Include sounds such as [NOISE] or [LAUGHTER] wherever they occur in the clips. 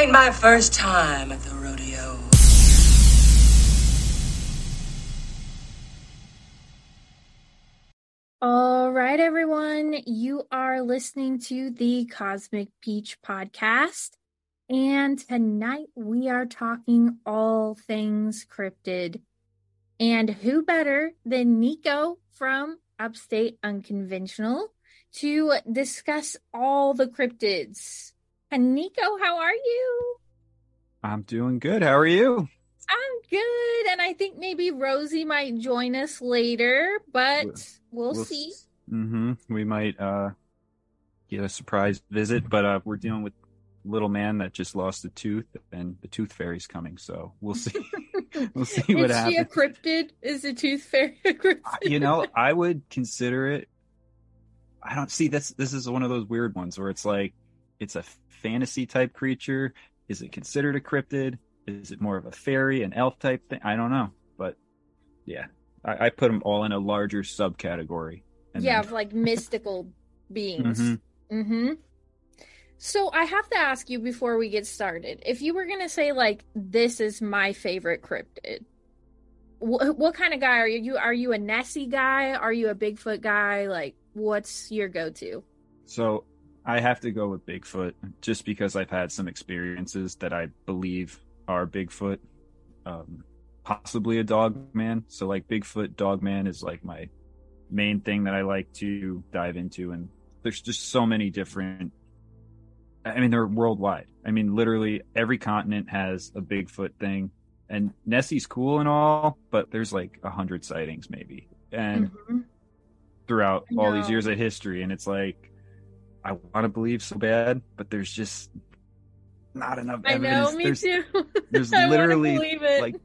Ain't my first time at the rodeo. All right, everyone. You are listening to the Cosmic Peach podcast. And tonight we are talking all things cryptid. And who better than Niko from Upstate Unconventional to discuss all the cryptids? And Niko, how are you? I'm doing good. How are you? I'm good. And I think maybe Rosie might join us later, but we'll, We'll see. Mm-hmm. We might uh get a surprise visit, but uh we're dealing with little man that just lost a tooth, and the tooth fairy's coming. So we'll see. [LAUGHS] we'll see what Is she a happens. cryptid? Is the tooth fairy a cryptid? you know, I would consider it. I don't see this. This is one of those weird ones where it's like it's a fantasy type creature. Is it considered a cryptid? Is it more of a fairy, an elf type thing? I don't know, but yeah, I, I put them all in a larger subcategory. And yeah, then- of like mystical [LAUGHS] beings. Mhm. Mm-hmm. So I have to ask you before we get started, if you were gonna say like this is my favorite cryptid, wh- what kind of guy are you? You are you a Nessie guy? Are you a Bigfoot guy? Like, what's your go-to? So I have to go with Bigfoot just because I've had some experiences that I believe are Bigfoot, um, possibly a dog man. So like Bigfoot, dog man is like my main thing that I like to dive into. And there's just so many different, I mean, they're worldwide. I mean, literally every continent has a Bigfoot thing and Nessie's cool and all, but there's like a hundred sightings maybe. And Mhm. throughout all these years of history and it's like i want to believe so bad but there's just not enough I evidence know, me there's, too. [LAUGHS] there's literally like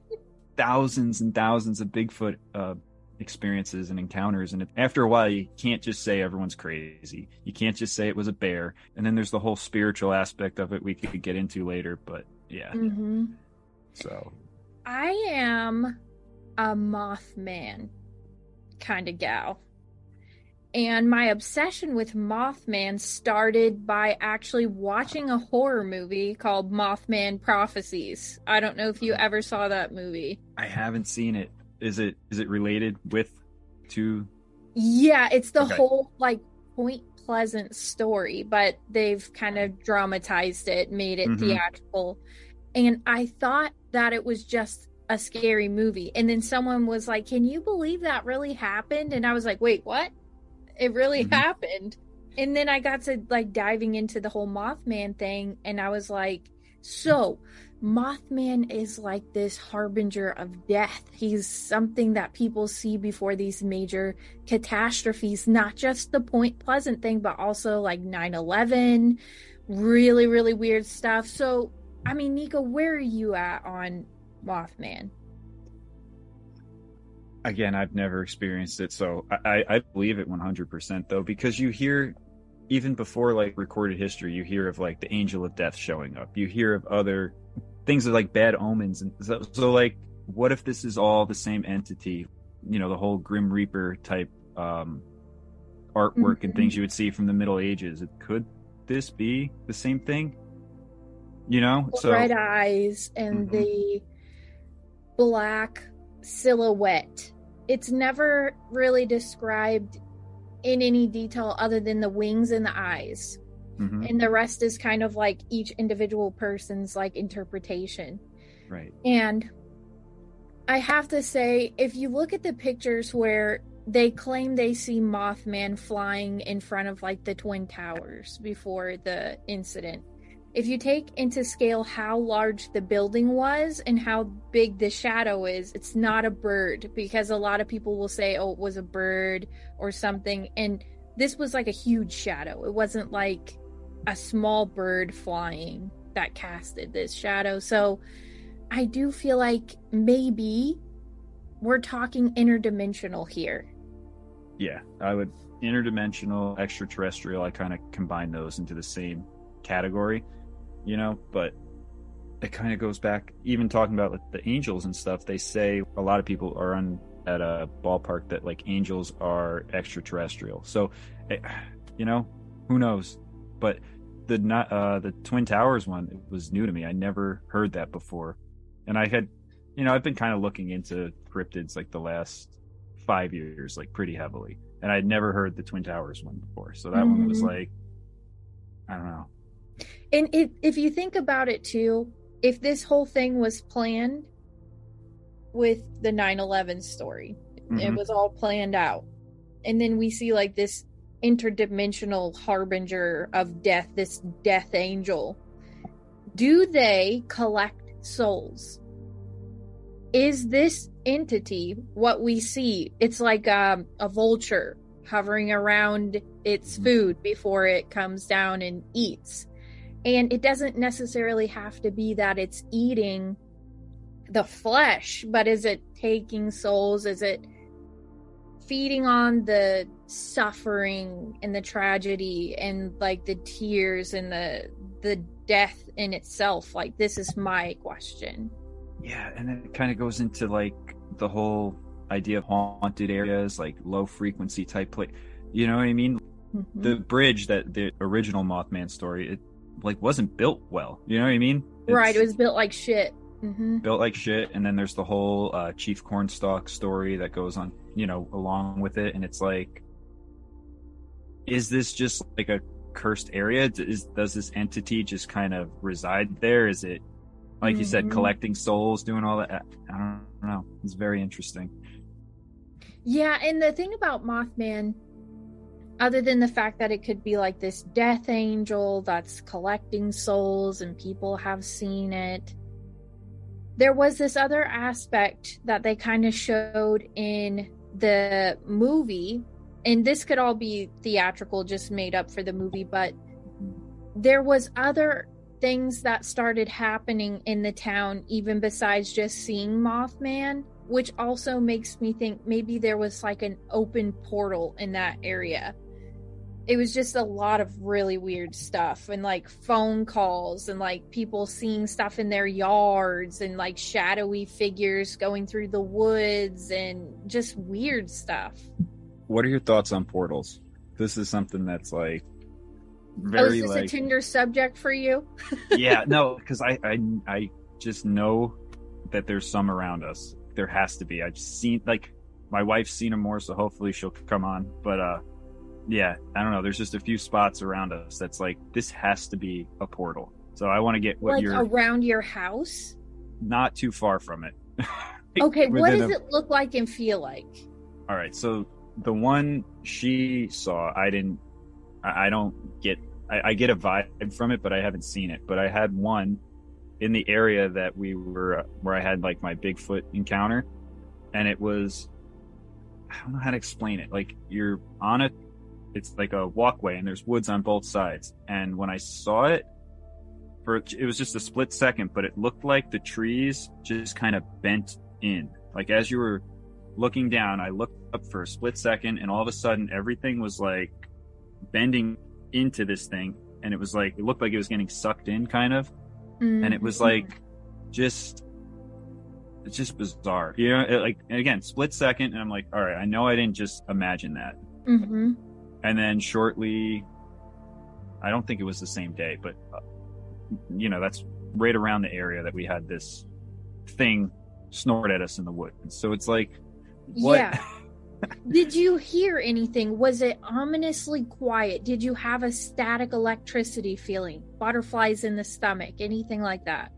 thousands and thousands of bigfoot uh experiences and encounters and after a while you can't just say everyone's crazy you can't just say it was a bear and then there's the whole spiritual aspect of it we could get into later but yeah Mhm. so I am a Mothman kind of gal. And my obsession with Mothman started by actually watching a horror movie called Mothman Prophecies. I don't know if you ever saw that movie. i haven't seen it is it is it related with to Yeah, it's the Okay. whole like Point Pleasant story, but they've kind of dramatized it, made it Mhm. theatrical. And I thought that it was just a scary movie. And then someone was like, Can you believe that really happened? And I was like, Wait, what? It really Mhm. happened. And then I got to like diving into the whole Mothman thing, and I was like, So Mothman is like this harbinger of death. He's something that people see before these major catastrophes, not just the Point Pleasant thing, but also like 9 11, really, really weird stuff. So, I mean, Niko, where are you at on Mothman? Again i've never experienced it so i i believe it 100% though because you hear even before like recorded history you hear of like the angel of death showing up you hear of other things of like bad omens and so, so like what if this is all the same entity you know the whole grim reaper type um artwork and Mhm. things you would see from the middle ages could this be the same thing you know The so red eyes and Mhm. the black silhouette. It's never really described in any detail other than the wings and the eyes. Mhm, And the rest is kind of like each individual person's like interpretation. right And I have to say, if you look at the pictures where they claim they see Mothman flying in front of like the Twin Towers before the incident, if you take into scale how large the building was and how big the shadow is, it's not a bird because a lot of people will say, oh, it was a bird or something. And this was like a huge shadow. It wasn't like a small bird flying that casted this shadow. So I do feel like maybe we're talking interdimensional here. Yeah, I would interdimensional, extraterrestrial. I kind of combine those into the same category, you know. But it kind of goes back, even talking about like, the angels and stuff. They say a lot of people are on at a ballpark that like angels are extraterrestrial. So, eh, [SIGHS] you know, who knows? But the not uh the twin towers one it was new to me i never heard that before and i had you know i've been kind of looking into cryptids like the last five years like pretty heavily and i'd never heard the twin towers one before so that one was Mhm. like i don't know And if if you think about it too, if this whole thing was planned with the 9/11 story, it Mhm. was all planned out. And then we see like this interdimensional harbinger of death, this death angel. Do they collect souls? Is this entity what we see? It's like um, a vulture hovering around its Mhm. food before it comes down and eats. And it doesn't necessarily have to be that it's eating the flesh, but is it taking souls? Is it feeding on the suffering and the tragedy and like the tears and the the death in itself? Like this is my question. yeah and it kind of goes into like the whole idea of haunted areas like low frequency type place you know what i mean Mhm. the bridge that the original mothman story it like wasn't built well. You know what i mean? Right, it was built like shit. hmm built like shit and then there's the whole uh, chief cornstalk story that goes on you know along with it and it's like is this just like a cursed area? Is does this entity just kind of reside there? Is it like you said Mhm. collecting souls doing all that? I don't know. It's very interesting. Yeah, and the thing about Mothman, other than the fact that it could be like this death angel that's collecting souls and people have seen it, there was this other aspect that they kind of showed in the movie. And this could all be theatrical, just made up for the movie, but there was other things that started happening in the town even besides just seeing Mothman which also makes me think maybe there was like an open portal in that area. It was just a lot of really weird stuff and like phone calls and like people seeing stuff in their yards and like shadowy figures going through the woods and just weird stuff. what are your thoughts on portals this is something that's like oh, is very this like a Tinder subject for you? [LAUGHS] yeah, no, [LAUGHS] because I, I I just know that there's some around us. There has to be. I've seen like my wife's seen them more, so hopefully she'll come on. But uh, yeah, I don't know. There's just a few spots around us that's like this has to be a portal. So I want to get what like you're around your house? not too far from it. [LAUGHS] Okay, what does a- it look like and feel like? All right, so the one she saw, I didn't. I, I don't get. I, I get a vibe from it, but I haven't seen it. But I had one in the area that we were, where I had like my Bigfoot encounter, and it was. I don't know how to explain it. Like you're on a, it's like a walkway, and there's woods on both sides. And when I saw it, for it was just a split second, but it looked like the trees just kind of bent in. Like as you were looking down, I looked up for a split second, and all of a sudden, everything was like bending into this thing, and it was like it looked like it was getting sucked in, kind of, and it was Mhm. like just it's just bizarre, you know. It, like again, split second, and I'm like, all right, I know I didn't just imagine that, Mhm. And then shortly, I don't think it was the same day, but uh, you know, that's right around the area that we had this thing snort at us in the woods. So it's like, what? Yeah. [LAUGHS] Did you hear anything? Was it ominously quiet? Did you have a static electricity feeling? Butterflies in the stomach? Anything like that?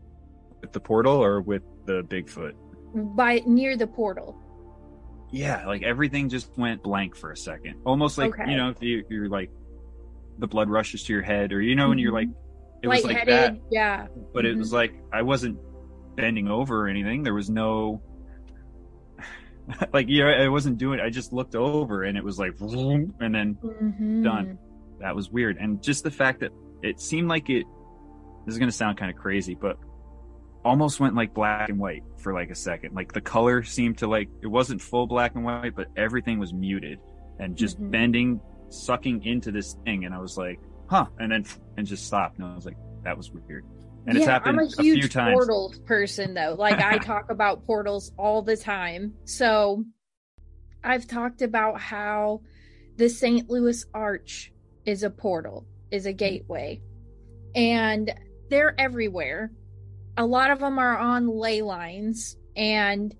with the portal or with the Bigfoot? By near the portal. Yeah, like everything just went blank for a second. Almost like Okay. you know, if you, you're like the blood rushes to your head, or you know, when you're like, it was like that, Yeah. but it was like I wasn't bending over or anything. There was no, [LAUGHS] like yeah, I wasn't doing. I just looked over and it was like, and then Mhm. Done. that was weird. And just the fact that it seemed like it. This is gonna sound kind of crazy, but almost went like black and white for like a second. Like the color seemed to like it wasn't full black and white, but everything was muted and just Mhm. bending, sucking into this thing. And I was like, huh, and then and just stopped. And I was like, that was weird. And it's happened I'm a a, huge few times. portals person though. Like I [LAUGHS] talk about portals all the time. So I've talked about how the St. Louis Arch is a portal, is a gateway. And they're everywhere. A lot of them are on ley lines and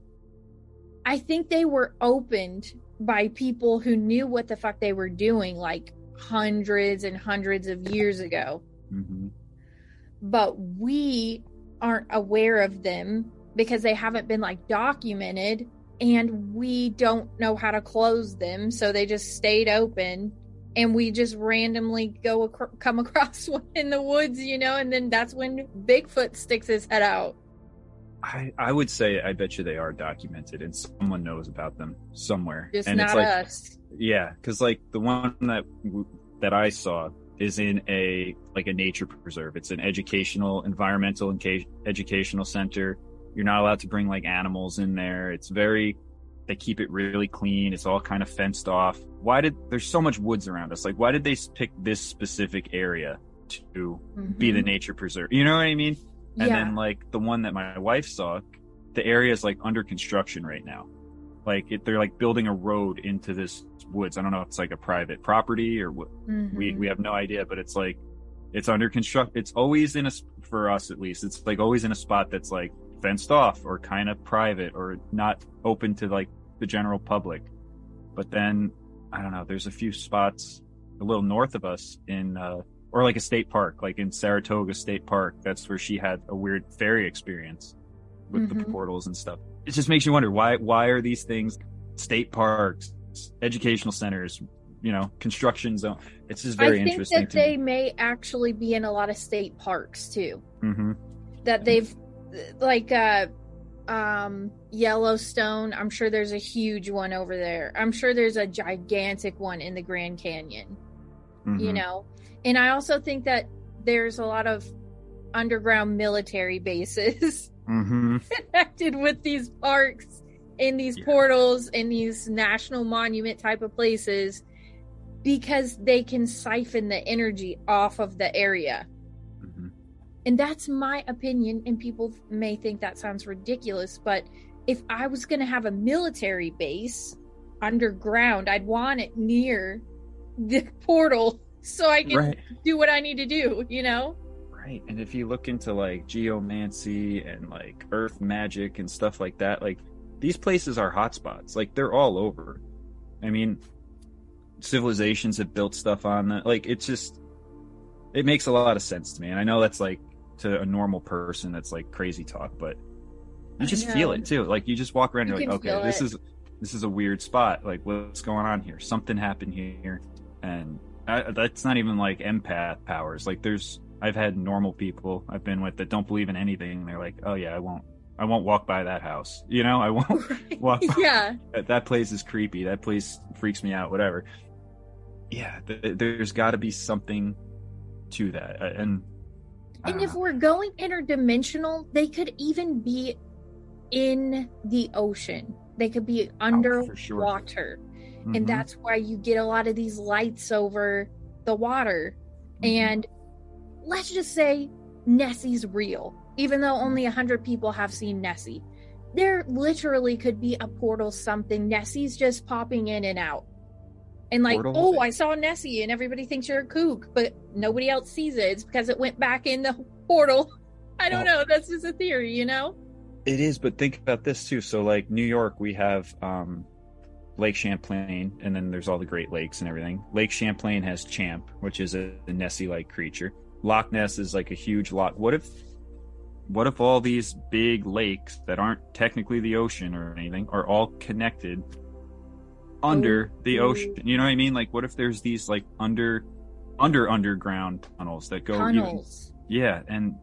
I think they were opened by people who knew what the fuck they were doing like hundreds and hundreds of years ago Mhm. but we aren't aware of them because they haven't been like documented and we don't know how to close them so they just stayed open and we just randomly go acro- come [LAUGHS] across one in the woods you know and then that's when bigfoot sticks his head out I, I would say I bet you they are documented and someone knows about them somewhere. just and not it's like us yeah, because like the one that that I saw is in a like a nature preserve. It's an educational, environmental, and ca- educational center. You're not allowed to bring like animals in there. It's very they keep it really clean. It's all kind of fenced off. Why did there's so much woods around us? Like why did they pick this specific area to be the Mhm. nature preserve? You know what I mean? And yeah then like the one that my wife saw, the area is like under construction right now. Like it, they're like building a road into this woods. I don't know if it's like a private property or what. We Mhm. we have no idea, but it's like it's under construct. It's always in a for us at least. It's like always in a spot that's like fenced off or kind of private or not open to like the general public. But then I don't know. There's a few spots a little north of us in uh, or like a state park, like in Saratoga State Park. That's where she had a weird fairy experience with the Mhm. portals and stuff. It just makes you wonder why why are these things state parks, educational centers, you know, construction zone. It's just very interesting. I think interesting that they me. may actually be in a lot of state parks too. hmm that they've like uh um Yellowstone, I'm sure there's a huge one over there. I'm sure there's a gigantic one in the Grand Canyon, Mm-hmm. you know. And I also think that there's a lot of underground military bases [LAUGHS] hmm connected with these parks and these Yeah. portals and these national monument type of places because they can siphon the energy off of the area. And that's my opinion, and people may think that sounds ridiculous, but if I was going to have a military base underground, I'd want it near the [LAUGHS] portal so I can Right. do what I need to do, you know? Right. And if you look into like geomancy and like earth magic and stuff like that, like these places are hotspots. Like they're all over. I mean, civilizations have built stuff on that. Like it's just, it makes a lot of sense to me. And I know that's like to a normal person, that's like crazy talk, but you just feel it too. Like you just walk around, You you're like, okay, this it. is this is a weird spot. Like what's going on here? Something happened here, and I, that's not even like empath powers. Like there's, I've had normal people I've been with that don't believe in anything. They're like, oh yeah, I won't, I won't walk by that house. You know, I won't. [LAUGHS] Walk by- yeah. that, that place is creepy. That place freaks me out. Whatever. Yeah, th- there's got to be something to that, Uh, and. And if we're going interdimensional, they could even be in the ocean. They could be Oh, for sure. underwater. Mhm. And that's why you get a lot of these lights over the water. Mhm. And let's just say Nessie's real, even though only 100 people have seen Nessie. There literally could be a portal something. Nessie's just popping in and out. And like, Portal? oh, I saw Nessie, and everybody thinks you're a kook, but nobody else sees it. It's because it went back in the portal. [LAUGHS] I don't Well- know. That's just a theory, you know? It is, but think about this too. So, like New York, we have um, Lake Champlain, and then there's all the Great Lakes and everything. Lake Champlain has Champ, which is a, a Nessie-like creature. Loch Ness is like a huge loch. What if, what if all these big lakes that aren't technically the ocean or anything are all connected under the ocean? You know what I mean? Like, what if there's these like under, under underground tunnels that go even yeah, and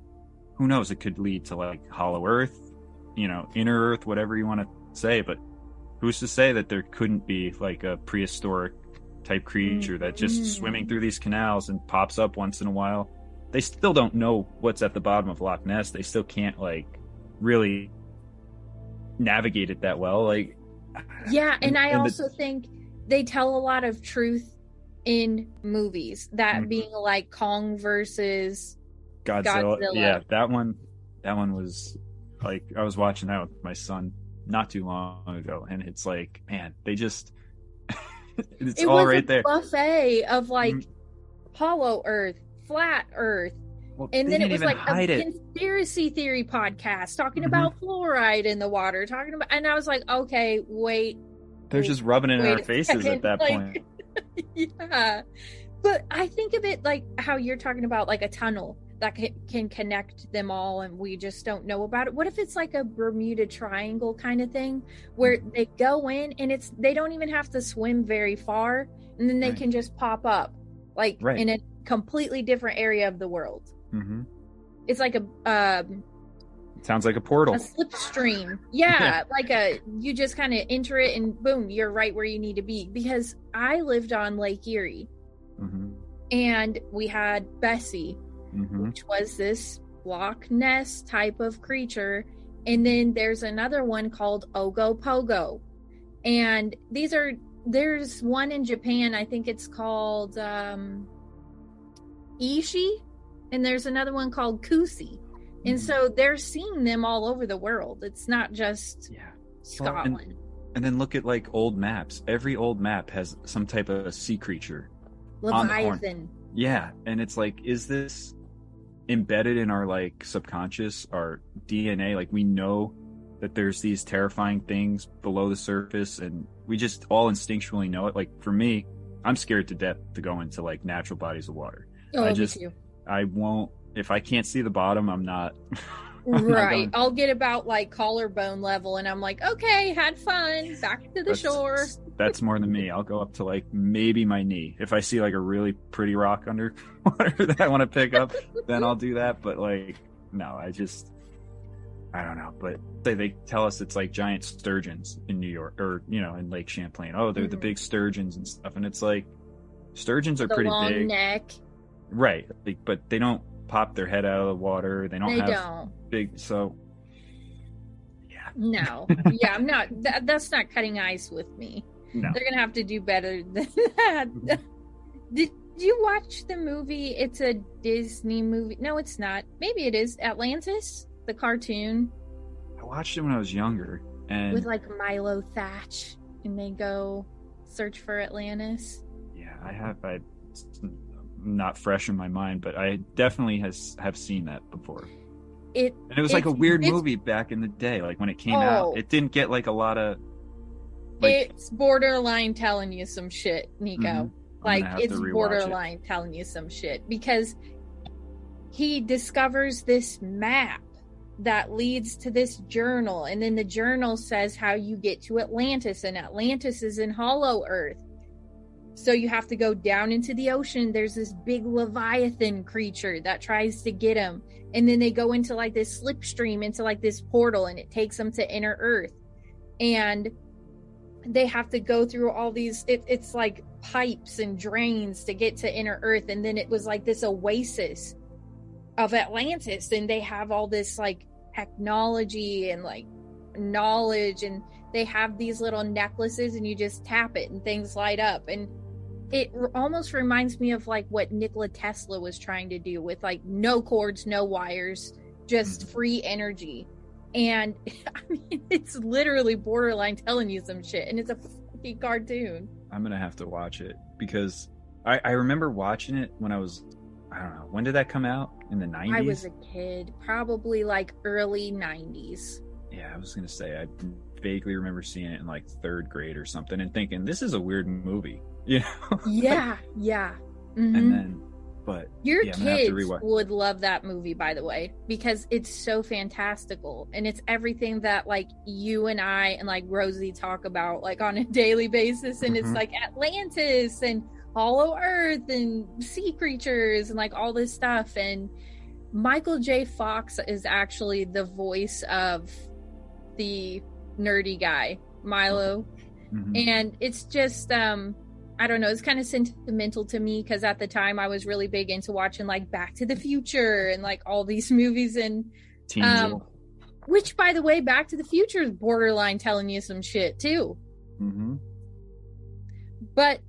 who knows? It could lead to like Hollow Earth, you know, Inner Earth, whatever you want to say. But who's to say that there couldn't be like a prehistoric type creature that just Mhm. swimming through these canals and pops up once in a while? They still don't know what's at the bottom of Loch Ness. They still can't like really navigate it that well. Like, Yeah, [LAUGHS] and, And- I and the- also think they tell a lot of truth in movies. That Mhm. being like Kong versus Godzilla. Godzilla. Yeah, that one. That one was like I was watching that with my son not too long ago, and it's like, man, they just [LAUGHS] it's it all was right a there. buffet of like Mhm. hollow Earth, flat Earth, Well, and then it was like a it. conspiracy theory podcast talking Mhm. about fluoride in the water, talking about, and I was like, okay, wait, They're just rubbing it in our faces second, at that like- point. [LAUGHS] yeah. But I think of it like how you're talking about like a tunnel that can, can connect them all and we just don't know about it. What if it's like a Bermuda Triangle kind of thing where Mm-hmm. they go in and it's they don't even have to swim very far and then they Right. can just pop up like Right. in a completely different area of the world. Hmm It's like a um Sounds like a portal. a slipstream. Yeah, [LAUGHS] like a you just kind of enter it and boom, you're right where you need to be. Because I lived on Lake Erie hmm and we had Bessie, hmm which was this Loch Ness type of creature. And then there's another one called Ogopogo. And these are there's one in Japan, I think it's called um Ishi, and there's another one called Kusi. And Mhm. so they're seeing them all over the world. It's not just Yeah. Scotland. And then look at like old maps. Every old map has some type of sea creature. on the horn. Leviathan. Yeah, and it's like, is this embedded in our like subconscious, our DNA? Like we know that there's these terrifying things below the surface, and we just all instinctually know it. Like for me, I'm scared to death to go into like natural bodies of water. Oh, I me just- too. I won't if I can't see the bottom. I'm not. [LAUGHS] I'm Right. I'll get about like collarbone level and I'm like, okay, had fun. Back to the That's- shore. That's more than me. I'll go up to like maybe my knee. If I see like a really pretty rock underwater [LAUGHS] that I want to pick up, then I'll do that. But like, no, I just, I don't know. But they, they tell us it's like giant sturgeons in New York or, you know, in Lake Champlain. Oh, they're the Mhm. big sturgeons and stuff. And it's like, sturgeons are The pretty long big. neck. Right. Like, but they don't pop their head out of the water. They don't They have don't. big, so yeah, No. [LAUGHS] yeah, I'm not that, that's not cutting ice with me. no. They're gonna have to do better than [LAUGHS] that. Mm-hmm. Did you watch the movie? It's a Disney movie. No, it's not. Maybe it is. Atlantis, the cartoon I watched it when I was younger and with like Milo Thatch, and they go search for Atlantis. Yeah, I have. I not fresh in my mind, but I definitely has have seen that before. It And it was like a weird movie back in the day, like when it came Oh. out. It didn't get like a lot of like. it's borderline telling you some shit, Niko. Mhm. Like it's rewatch it. borderline telling you some shit because he discovers this map that leads to this journal and then the journal says how you get to Atlantis and Atlantis is in hollow earth so you have to go down into the ocean. There's this big leviathan creature that tries to get him and then they go into like this slipstream into like this portal and it takes them to inner earth. And they have to go through all these it, it's like pipes and drains to get to inner earth. And then it was like this oasis of atlantis. And they have all this like technology and like knowledge. And they have these little necklaces and you just tap it and things light up. And it almost reminds me of like what Nikola Tesla was trying to do with like no cords, no wires, just mm-hmm. free energy. And [LAUGHS] I mean, it's literally borderline telling you some shit, and it's a fucking cartoon. I'm gonna have to watch it because I, I remember watching it when I was I don't know when did that come out in the 90s. I was a kid, probably like early 90s. yeah, I was gonna say I vaguely remember seeing it in like third grade or something and thinking this is a weird movie, you know. [LAUGHS] Yeah, yeah. Mhm. and then, but Your yeah, I'm gonna have to kids would love that movie, by the way, because it's so fantastical and it's everything that like you and I and like Rosie talk about like on a [LAUGHS] daily basis. And it's Mhm. like Atlantis and Hollow Earth and sea creatures and like all this stuff. And Michael J. Fox is actually the voice of the nerdy guy Milo, Mhm. and it's just um I don't know, it's kind of sentimental to me because at the time I was really big into watching like Back to the Future and like all these [LAUGHS] movies and um, which by the way, Back to the Future is borderline telling you some shit too. Mhm. But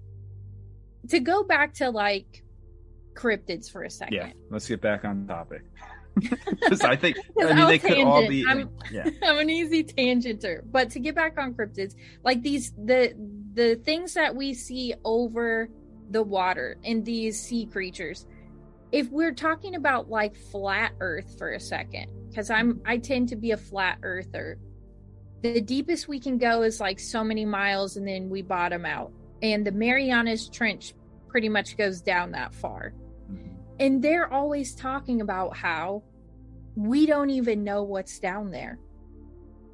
to go back to like cryptids for a second. Yeah, let's get back on topic. [LAUGHS] Because I think [LAUGHS] I mean I'll they could all be. I'm- yeah, [LAUGHS] I'm an easy tangenter. But to get back on cryptids, like these the the things that we see over the water and these sea creatures. If we're talking about like flat earth for a second, because I'm I tend to be a flat earther. The deepest we can go is like so many miles and then we bottom out. And the Marianas Trench pretty much goes down that far. And they're always talking about how we don't even know what's down there.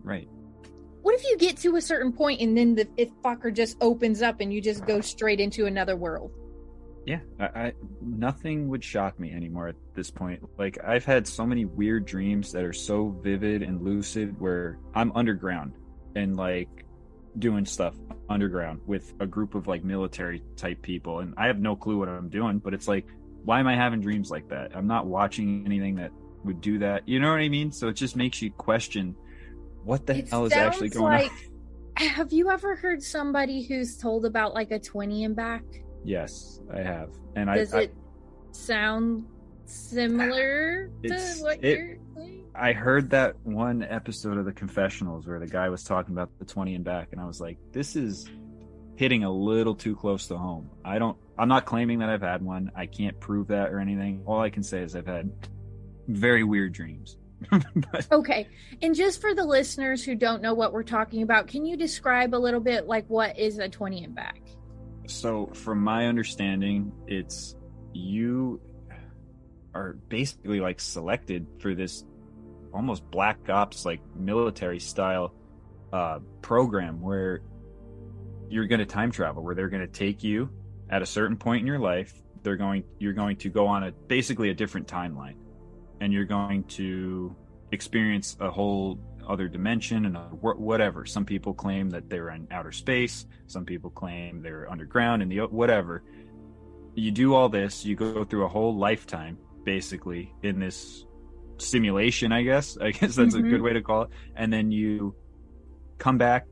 right. What if you get to a certain point and then the it fucker just opens up and you just go straight into another world? Yeah, I, I nothing would shock me anymore at this point. Like I've had so many weird dreams that are so vivid and lucid where I'm underground and like doing stuff underground with a group of like military type people and I have no clue what I'm doing, but it's like why am I having dreams like that? I'm not watching anything that would do that. You know what I mean? So it just makes you question what the It hell is actually going like- on. Have you ever heard somebody who's told about like a 20 and back? Yes, I have. And Does I, I it sound similar to what it- you're saying? I heard that one episode of the confessionals where the guy was talking about the 20 and back and I was like this is hitting a little too close to home. I don't I'm not claiming that I've had one. I can't prove that or anything. All I can say is I've had very weird dreams. [LAUGHS] but Okay. And just for the listeners who don't know what we're talking about, can you describe a little bit like what is a 20 and back? so from my understanding it's you are basically like selected for this almost black ops like military style uh program where you're going to time travel where they're going to take you at a certain point in your life they're going you're going to go on a basically a different timeline. And you're going to experience a whole other dimension and whatever. Some people claim that they're in outer space. Some people claim they're underground in the whatever. You do all this you go through a whole lifetime basically in this simulation i guess. [LAUGHS] I guess that's a Mhm. good way to call it. And then you come back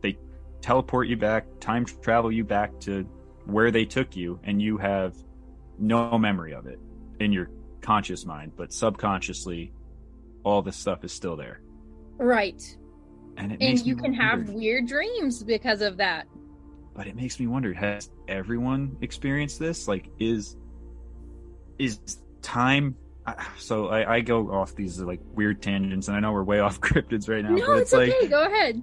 they teleport you back time travel you back to where they took you and you have no memory of it in your conscious mind but subconsciously all this stuff is still there Right. and it And you can have weird dreams because of that. but it makes me wonder has everyone experienced this like is is time so I, I go off these like weird tangents and i know we're way [LAUGHS] off cryptids right now No, but it's, it's, like okay. Go ahead.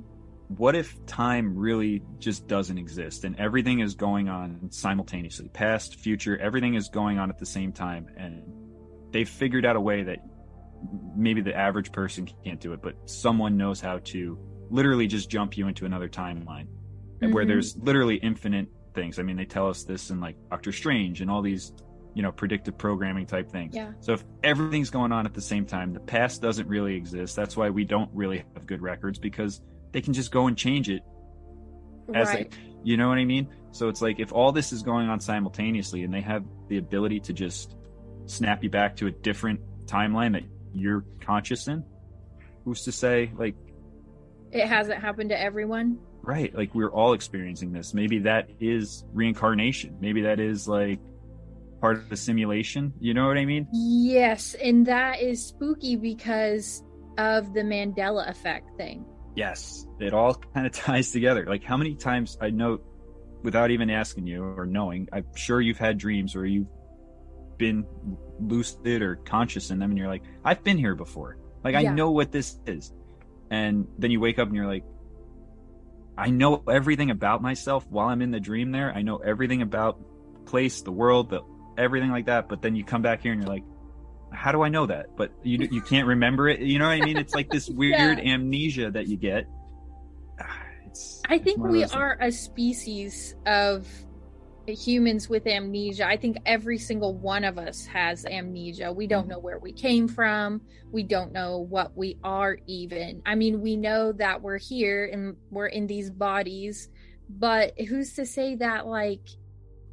What if time really just doesn't exist and everything is going on simultaneously past future everything is going on at the same time and they've figured out a way that maybe the average person can't do it but someone knows how to literally just jump you into another timeline and where mm-hmm. there's literally infinite things. I mean they tell us this in like doctor strange and all these you know predictive programming type things. Yeah. so if everything's going on at the same time the past doesn't really exist. That's why we don't really have good records because they can just go and change it as Right. they, you know what I mean? So it's like if all this is going on simultaneously and they have the ability to just snap you back to a different timeline that you're conscious in, who's to say like It hasn't happened to everyone. right, like we're all experiencing this. Maybe that is reincarnation. Maybe that is like part of the simulation. You know what I mean? Yes, and that is spooky because of the Mandela effect thing. Yes, it all [LAUGHS] kind of ties together. Like how many times I know, without even asking you or knowing, I'm sure you've had dreams where you've been lucid or conscious in them, and you're like, I've been here before. Like I know what this is, and then you wake up and you're like, I know everything about myself while I'm in the dream. There, I know everything about place, the world, the everything like that. But then you come back here and you're like, how do I know that? But you you can't remember it. You know what I mean? It's like this [LAUGHS] weird Yeah. amnesia that you get. [SIGHS] It's, I think we those things. are a species of humans with amnesia. I think every single one of us has amnesia. We don't mm-hmm. know where we came from. We don't know what we are, even. I mean, we know that we're here and we're in these bodies, but who's to say that, like,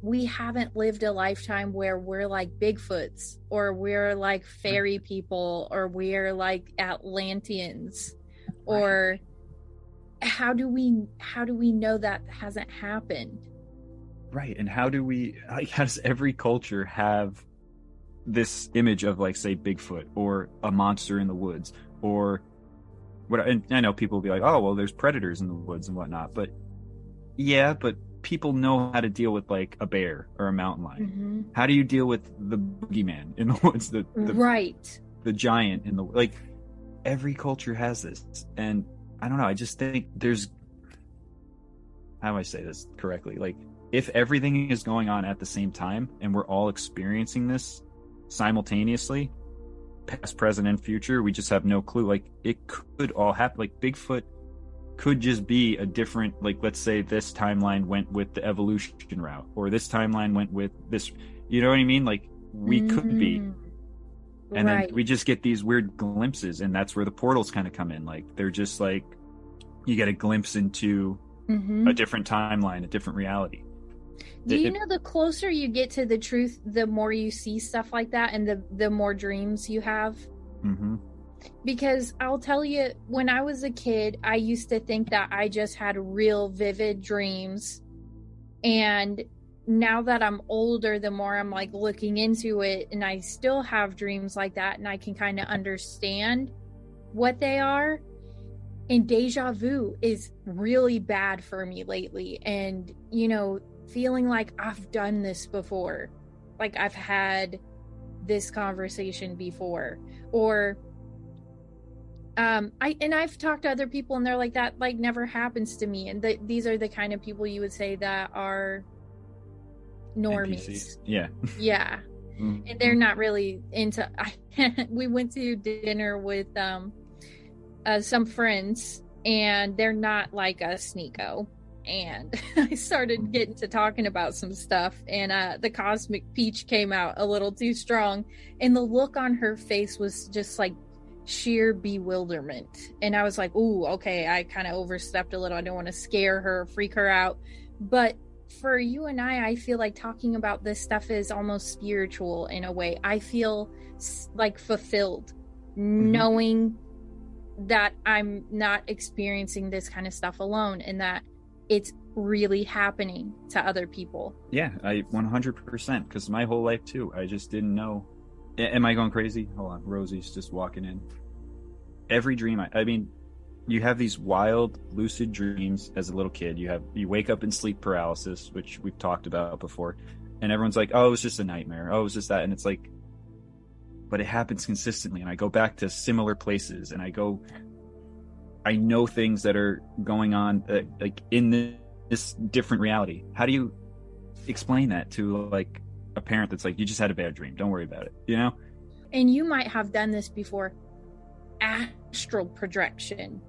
we haven't lived a lifetime where we're like Bigfoots or we're like mm-hmm. fairy people or we're like Atlanteans or how do we how do we know that hasn't happened? Right. And how do we, like, how does every culture have this image of, like, say, Bigfoot or a monster in the woods or what? And I know people will be like, oh, well, there's predators in the woods and whatnot. But yeah, but people know how to deal with, like, a bear or a mountain lion. Mm-hmm. How do you deal with the boogeyman in the [LAUGHS] woods? The, the, right. the giant in the, like, every culture has this. And I don't know. I just think there's, how do I say this correctly? Like, if everything is going on at the same time and we're all experiencing this simultaneously, past, present, and future, we just have no clue. Like it could all happen. Like Bigfoot could just be a different, like let's say this timeline went with the evolution route, or this timeline went with this. You know what I mean? Like we could be. Mhm. And right. then we just get these weird glimpses, and that's where the portals kind of come in. Like they're just like you get a glimpse into Mhm. a different timeline, a different reality. Do it- you know the closer you get to the truth, the more you see stuff like that, and the the more dreams you have? hmm because I'll tell you, when I was a kid, I used to think that I just had real vivid dreams. And now that I'm older, the more I'm like looking into it, and I still have dreams like that, and I can kind of understand what they are. And deja vu is really bad for me lately. And, you know, feeling like I've done this before, like I've had this conversation before, or um i and i've talked to other people and they're like that like never happens to me and th- these are the kind of people you would say that are normies NPCs. Yeah. [LAUGHS] yeah Mhm. and they're not really into I, [LAUGHS] we went to dinner with um uh, some friends and they're not like us Niko and [LAUGHS] I started getting to talking about some stuff and uh the cosmic peach came out a little too strong and the look on her face was just like sheer bewilderment and I was like ooh okay I kind of overstepped a little I don't want to scare her freak her out but for you and I, I feel like talking about this stuff is almost spiritual in a way. I feel like fulfilled mm-hmm. knowing that I'm not experiencing this kind of stuff alone and that it's really happening to other people. Yeah, I 100% because my whole life too. I just didn't know. Am I going crazy? Hold on, Rosie's just walking in. Every dream, I, I mean, you have these wild, lucid dreams as a little kid. You have you wake up in sleep paralysis, which we've talked about before, and everyone's like, "Oh, it was just a nightmare. Oh, it was just that," and it's like, but it happens consistently. And I go back to similar places, and I go, I know things that are going on, uh, like in this, this different reality. How do you explain that to like a parent that's like, you just had a bad dream. Don't worry about it. You know? And you might have done this before astral projection.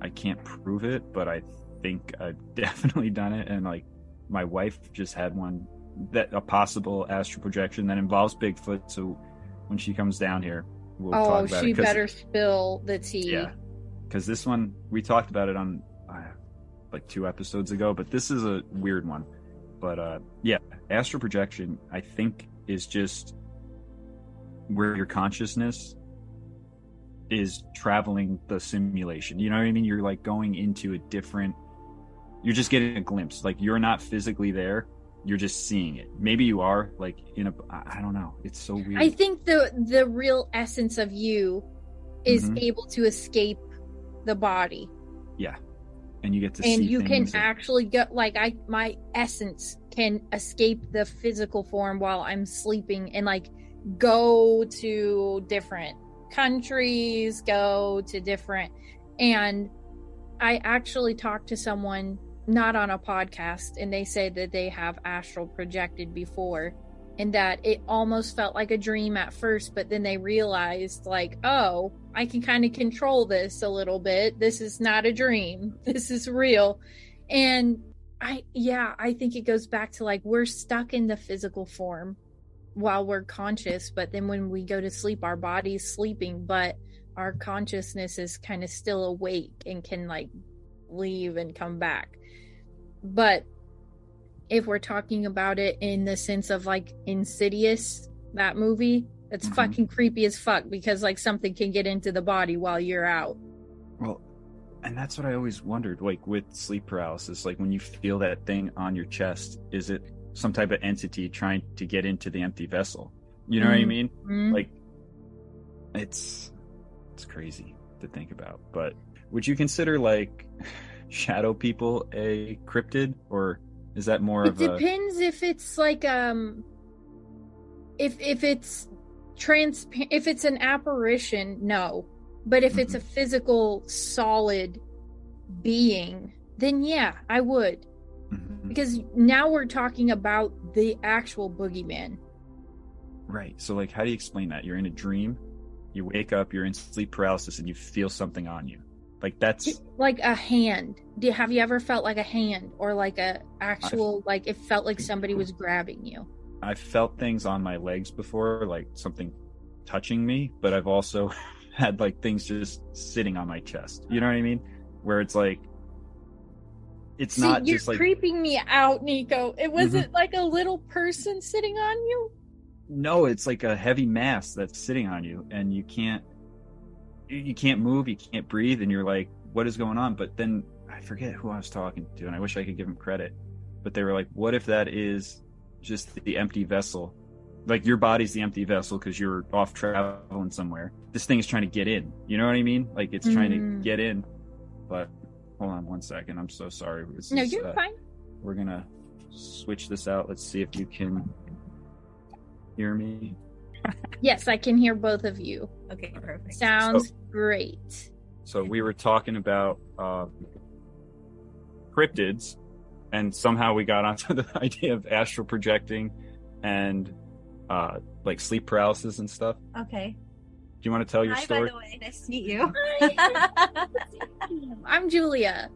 I can't prove it, but I think I've [LAUGHS] definitely done it. And like my wife just had one that a possible astral projection that involves Bigfoot. So when she comes down here, we'll oh, talk about she it. 'cause- better spill the tea. Yeah. Because this one, we talked about it on uh, like two episodes ago, but this is a weird one. But uh, yeah, astral projection, I think, is just where your consciousness is traveling the simulation. You know what I mean? You're like going into a different, you're just getting a glimpse. Like you're not physically there, you're just seeing it. Maybe you are, like, in a I don't know. It's so weird. I think the the real essence of you is Mhm. able to escape the body. yeah. And you get to and you can that- actually get like i my essence can escape the physical form while i'm sleeping and like go to different countries go to different and i actually talked to someone not on a podcast and they said that they have astral projected before and that it almost felt like a dream at first but then they realized like oh i can kind of control this a little bit. This is not a dream. [LAUGHS] This is real. And I yeah, I think it goes back to like we're stuck in the physical form while we're conscious, but then when we go to sleep, our body's sleeping, but our consciousness is kind of still awake and can like leave and come back. But if we're talking about it in the sense of like Insidious, that movie, it's Mhm. fucking creepy as fuck because like something can get into the body while you're out. Well, and that's what I always wondered, like with sleep paralysis, like when you feel that thing on your chest, is it some type of entity trying to get into the empty vessel? You know what I mean? Mm. Like, it's it's crazy to think about. But would you consider like [LAUGHS] shadow people a cryptid, or is that more it of a depends if it's like um if if it's transparent if it's an apparition no but if it's a physical solid being then yeah i would Mhm. because now we're talking about the actual boogeyman right? So, like, how do you explain that? You're in a dream, you wake up, you're in sleep paralysis, and you feel something on you. Like that's like a hand do have you ever felt like a hand or like a actual like it felt like somebody was grabbing you I've felt things on my legs before, like something touching me, but I've also [LAUGHS] had like things just sitting on my chest. You know what I mean? Where it's like, it's See, not you're just like, creeping me out Niko it wasn't like a little person sitting on you no, it's like a heavy mass that's sitting on you and you can't, you can't move, you can't breathe, and you're like, what is going on? But then I forget who I was talking to, and I wish I could give him credit, but they were like, what if that is just the empty vessel? Like your body's the empty vessel because you're off traveling somewhere. This thing is trying to get in. You know what I mean? Like it's trying to Mm. get in. But hold on one second. I'm so sorry. This no is, you're uh, fine We're gonna switch this out. Let's see if you can hear me. [LAUGHS] yes i can hear both of you Okay, perfect. sounds great So we were talking about um, cryptids, and somehow we got onto [LAUGHS] the idea of astral projecting and uh, like sleep paralysis and stuff. Okay. Do you want to tell your Hi, story? by the way. Nice to meet you. [LAUGHS] i'm julia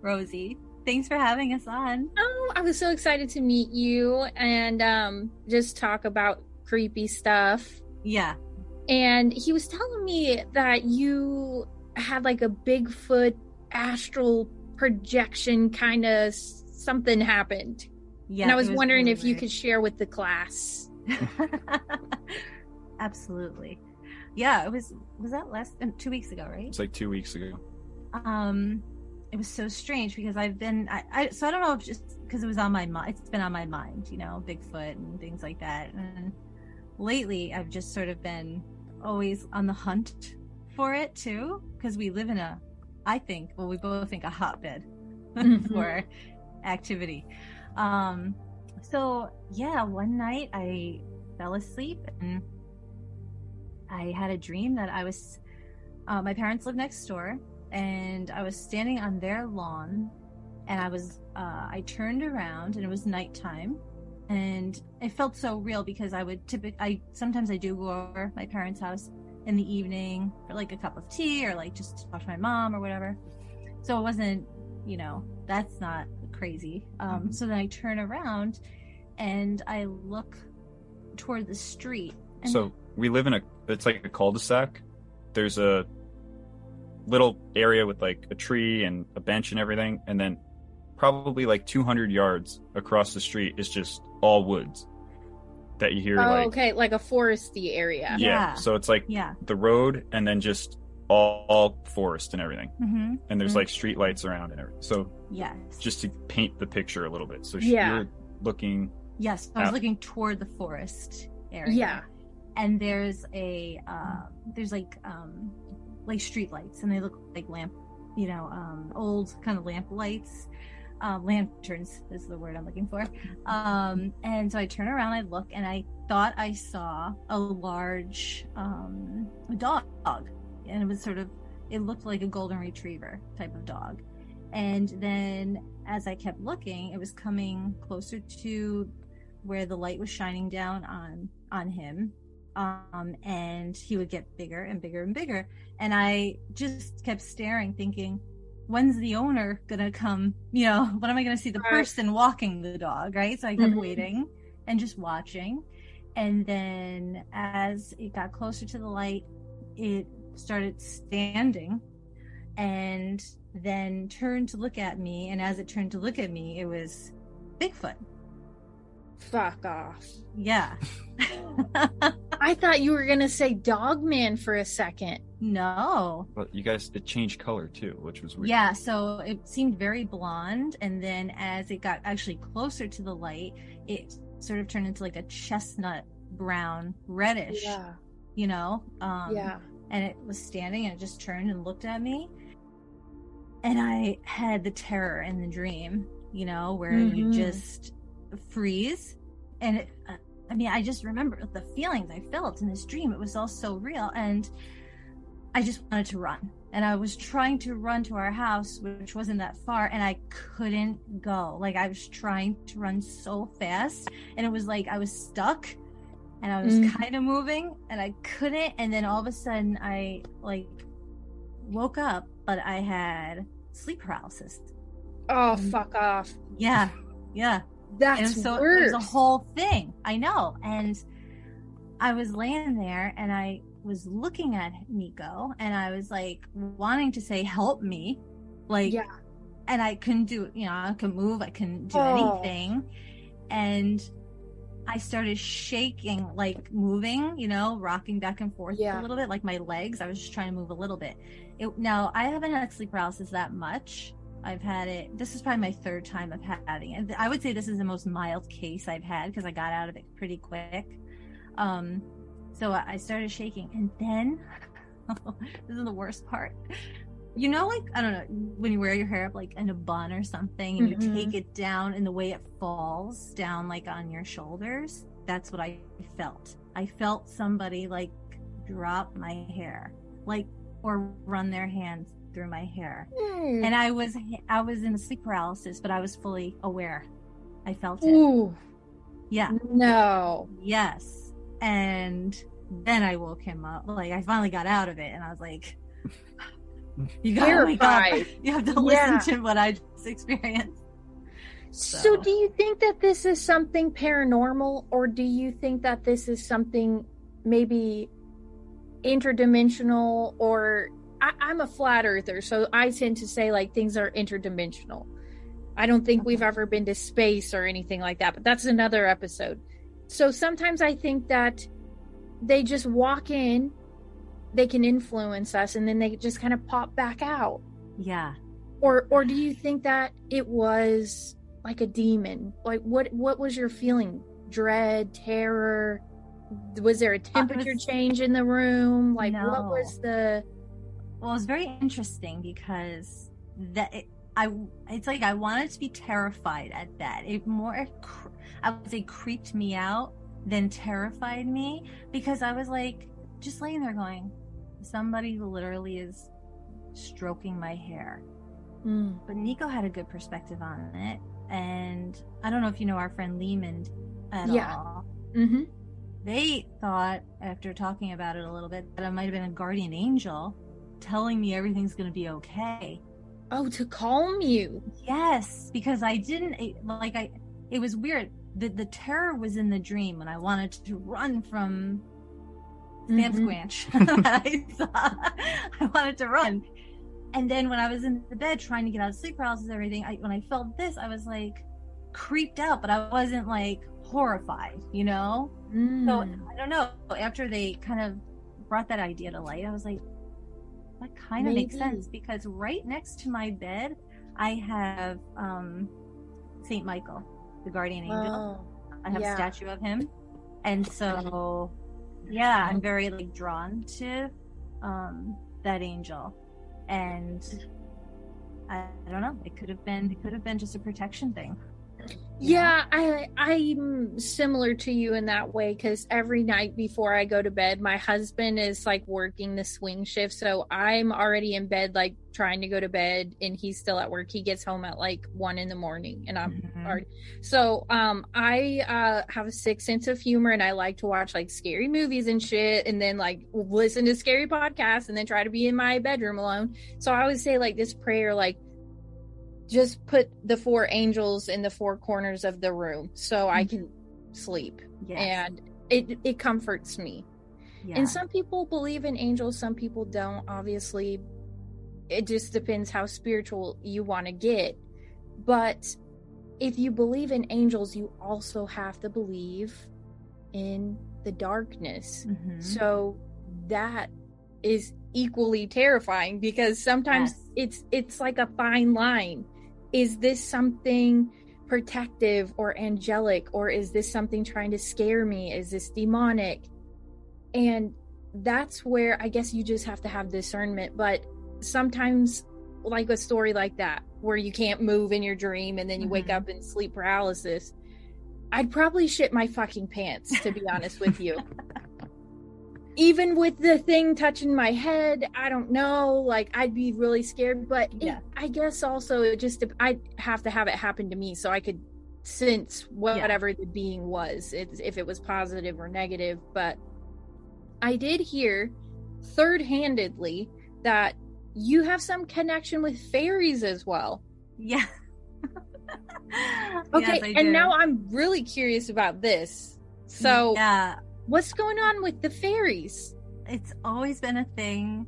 Rosie. Thanks for having us on. oh i was so excited to meet you and um just talk about creepy stuff Yeah. and he was telling me that you had like a bigfoot astral projection kind of something happened Yeah. and i it was, wondering really if you could share with the class [LAUGHS] Absolutely. Yeah, it was was that last uh, two weeks ago, right? It's like two weeks ago. um it was so strange because i've been i, I so i don't know if just because it was on my mind it's been on my mind you know bigfoot and things like that and lately i've just sort of been always on the hunt for it too because we live in a i think well we both think a hotbed [LAUGHS] Mhm. for activity um so yeah one night i fell asleep and i had a dream that i was uh, my parents live next door and I was standing on their lawn and I was uh, I turned around and it was nighttime and it felt so real because I would typically I sometimes I do go over my parents' house in the evening for like a cup of tea or like just to watch my mom or whatever. So it wasn't, you know, that's not crazy. Um, Mhm. so then I turn around and I look toward the street. And So we live in a it's like a cul-de-sac. There's a little area with like a tree and a bench and everything, and then probably like 200 yards across the street is just all woods that you hear oh like okay like a foresty area yeah. Yeah. So it's like yeah. the road and then just all, all forest and everything, Mm-hmm. and there's Mhm. like street lights around and everything. So Yes. just to paint the picture a little bit. So Yeah. you're looking Yes, I was Out. looking toward the forest area. yeah and there's a uh, there's like um, like street lights, and they look like lamp, you know, um, old kind of lamp lights. Uh, lanterns is the word I'm looking for. Um, and so I turn around, I look, and I thought I saw a large um, dog, and it was sort of it looked like a golden retriever type of dog. And then as I kept looking, it was coming closer to where the light was shining down on on him um and he would get bigger and bigger and bigger and i just kept staring thinking when's the owner gonna come? You know, [LAUGHS] when am I gonna see the person walking the dog? Right. So I kept Mhm. waiting and just watching. And then as it got closer to the light, it started standing and then turned to look at me. And as it turned to look at me, it was Bigfoot. Fuck off. Yeah. [LAUGHS] I thought you were gonna say Dogman for a second. no. But you guys, it changed color too, which was weird. Yeah, so it seemed very blonde, and then as it got actually closer to the light, it sort of turned into like a chestnut brown, reddish, Yeah. you know. Um, yeah. And it was standing, and it just turned and looked at me, and I had the terror in the dream, you know, where you Mhm. just freeze, and it, uh, I mean, I just remember the feelings I felt in this dream. It was all so real, and I just wanted to run. And I was trying to run to our house, which wasn't that far, and I couldn't go. Like I was trying to run so fast, and it was like I was stuck, and I was Mm. kind of moving, and I couldn't. And then all of a sudden, I like woke up, but I had sleep paralysis. Oh Mm. fuck off. Yeah, yeah. That's and so worse. it was a whole thing. I know. And I was laying there and I was looking at Niko and I was like wanting to say, help me. Like, yeah. and I couldn't do, you know, I couldn't move, I couldn't do Oh. anything. And I started shaking, like moving, you know, rocking back and forth Yeah. a little bit, like my legs. I was just trying to move a little bit. It, now, I haven't had sleep paralysis that much. I've had it. This is probably my third time of having it. I would say this is the most mild case I've had because I got out of it pretty quick. Um, so I started shaking, and then [LAUGHS] this is the worst part. You know, like I don't know when you wear your hair up like in a bun or something, and Mhm. you take it down, and the way it falls down like on your shoulders. That's what I felt. I felt somebody like drop my hair, like or run their hands through my hair Mm. and I was I was in a sleep paralysis, but I was fully aware. I felt it. Ooh. Yeah. No. Yes. And then I woke him up. Like I finally got out of it, and I was like, "You gotta wake up. You have to Yeah. listen to what I just experienced." So, So- do you think that this is something paranormal, or do you think that this is something maybe interdimensional? Or I, I'm a flat earther, so I tend to say like things are interdimensional. I don't think we've ever been to space or anything like that, but that's another episode. So sometimes I think that they just walk in, they can influence us, and then they just kind of pop back out. Yeah. or or do you think that it was like a demon? Like what what was your feeling? Dread terror? Was there a uh, temperature was- change in the room? Like what was the Well, it was very interesting because that it, I it's like I wanted to be terrified at that. It more I would say creeped me out than terrified me because I was like just laying there going, somebody literally is stroking my hair. Mm, But Niko had a good perspective on it, and I don't know if you know our friend Lehman at Yeah. all. mhm. They thought after talking about it a little bit that it might have been a guardian angel telling me everything's going to be okay. oh to calm you Yes, because I didn't it- like I. It was weird. The the terror was in the dream and I wanted to run from Sam Mhm. Squanch. [LAUGHS] I thought I wanted to run, and then when I was in the bed trying to get out of sleep paralysis, and everything. I, when I felt this, I was like creeped out, but I wasn't like horrified. You know. So Mm. I don't know. After they kind of brought that idea to light, I was like, that kind of makes sense because right next to my bed, I have um Saint Michael, the guardian angel. oh I have yeah. a statue of him, and so yeah, I'm very like drawn to um that angel, and I, I don't know. It could have been. It could have been just a protection thing. Yeah, I I'm similar to you in that way because every night before I go to bed, my husband is like working the swing shift, so I'm already in bed, like trying to go to bed, and he's still at work. He gets home at like one in the morning, and I'm Mhm. already so um I uh have a sick sense of humor, and I like to watch like scary movies and shit, and then like listen to scary podcasts, and then try to be in my bedroom alone. So I always say like this prayer, like just put the four angels in the four corners of the room so I can sleep. Yes. And it it comforts me. yeah. And some people believe in angels, some people don't. Obviously, it just depends how spiritual you want to get. But if you believe in angels, you also have to believe in the darkness. Mhm. So that is equally terrifying because sometimes Yes. it's it's like a fine line. Is this something protective or angelic or is this something trying to scare me? Is this demonic? And that's where I guess you just have to have discernment, but sometimes like a story like that where you can't move in your dream and then you wake Mhm. up in sleep paralysis. I'd probably shit my fucking pants to be honest with you [LAUGHS] even with the thing touching my head i don't know like i'd be really scared but it- Yeah. i guess also it just i'd have to have it happen to me so i could sense what- Yeah. whatever the being was if it was positive or negative but i did hear third-handedly that you have some connection with fairies as well yeah. [LAUGHS] okay Yes, and now i'm really curious about this so yeah, what's going on with the fairies it's always been a thing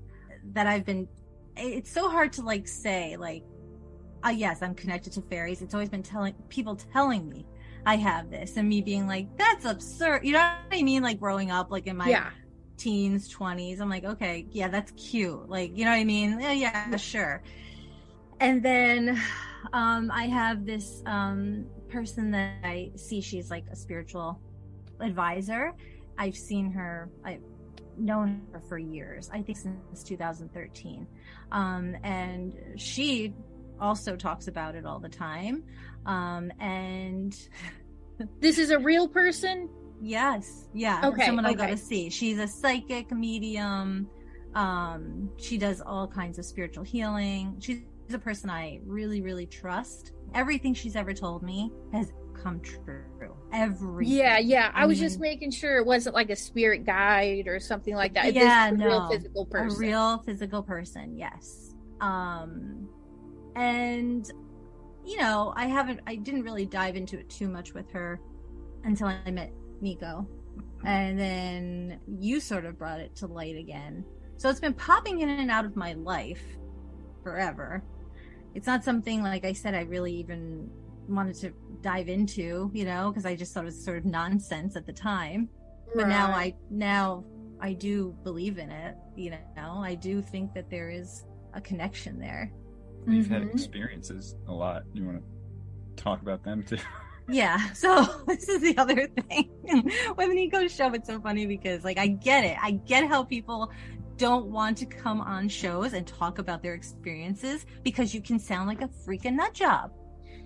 that I've been. It's so hard to like say like, uh, yes, I'm connected to fairies. It's always been telling people telling me I have this, and me being like, that's absurd. You know what I mean? Like growing up, like in my yeah teens, 20s. I'm like, okay, yeah, that's cute. Like, you know what I mean? Yeah, yeah, sure. And then um I have this um person that I see she's like a spiritual advisor. I've seen her I've known her for years. I think since 2013. Um and she also talks about it all the time. Um and [LAUGHS] this is a real person Yes. Yeah. Okay, Someone I got to see. She's a psychic medium. Um, she does all kinds of spiritual healing. She's a person I really, really trust. Everything she's ever told me has come true. Everything. Yeah, yeah. I, I was just making sure it wasn't like a spirit guide or something like that. Yeah, is real physical person. A real physical person, yes. Um, and you know, I haven't, I didn't really dive into it too much with her until I met Niko, and then you sort of brought it to light again. So it's been popping in and out of my life forever. It's not something like I said I really even wanted to dive into, you know, because I just thought it was sort of nonsense at the time but now I now I do believe in it. You know, I do think that there is a connection there. You've had Mhm. experiences a lot. You want to talk about them too? [LAUGHS] Yeah. So [LAUGHS] this is the other thing [LAUGHS] when with Niko's show. It's so funny because like I get it. I get how people don't want to come on shows and talk about their experiences because you can sound like a freaking nut job.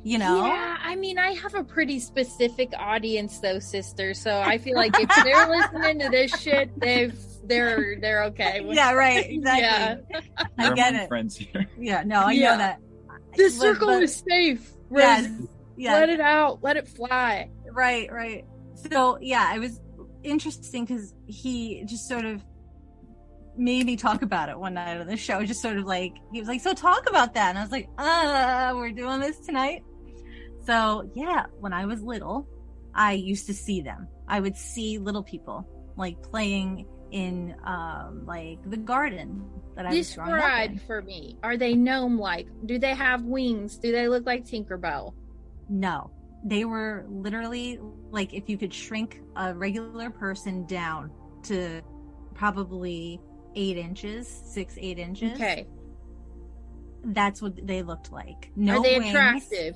You know? Yeah, I mean, I have a pretty specific audience though, sister. So I feel like if [LAUGHS] they're listening to this shit, they've they're they're okay. [LAUGHS] Yeah, right. [LAUGHS] Exactly. Yeah. I get it. friends here. Yeah, no, I Yeah. know that. The But- circle but- is safe. Yes. Rosie. Yes. Let it out. Let it fly. right right so yeah it was interesting because he just sort of made me talk about it one night on the show just sort of like he was like so talk about that and i was like uh we're doing this tonight so yeah when i was little i used to see them i would see little people like playing in um like the garden that i was growing up Describe for me. Are they gnome like? Do they have wings? Do they look like Tinkerbell? No, they were literally like if you could shrink a regular person down to probably eight inches, six, eight inches. Okay. That's what they looked like. No Are they wings. attractive?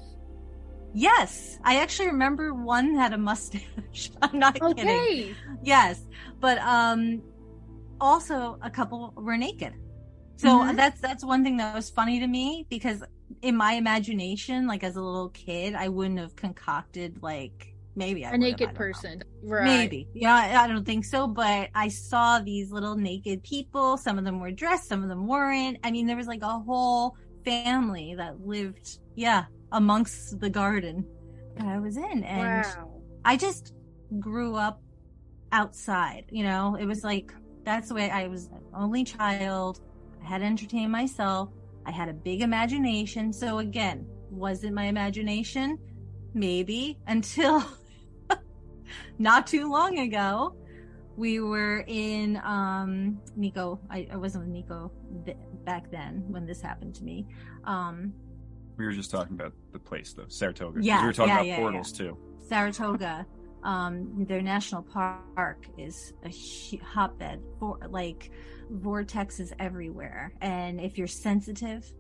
Yes. I actually remember one had a mustache. [LAUGHS] I'm not kidding. Okay. Yes. But um also a couple were naked. So Mhm. that's that's one thing that was funny to me because in my imagination, like as a little kid, I wouldn't have concocted like maybe I A would have, I naked person. Right. Maybe. Yeah, I don't think so, but I saw these little naked people. Some of them were dressed, some of them weren't. I mean, there was like a whole family that lived, yeah, amongst the garden that I was in. And Wow. I just grew up outside, you know? It was like, that's the way I was an only child. I had to entertain myself. I had a big imagination. So again, was it my imagination? Maybe [LAUGHS] until not too long ago. We were in um Niko. I, I wasn't with Niko back then when this happened to me. Um We were just talking about the place though, Saratoga. Yeah, we were talking yeah, about yeah, portals too. Saratoga, um, their national park is a hotbed for like vortexes everywhere, and if you're sensitive,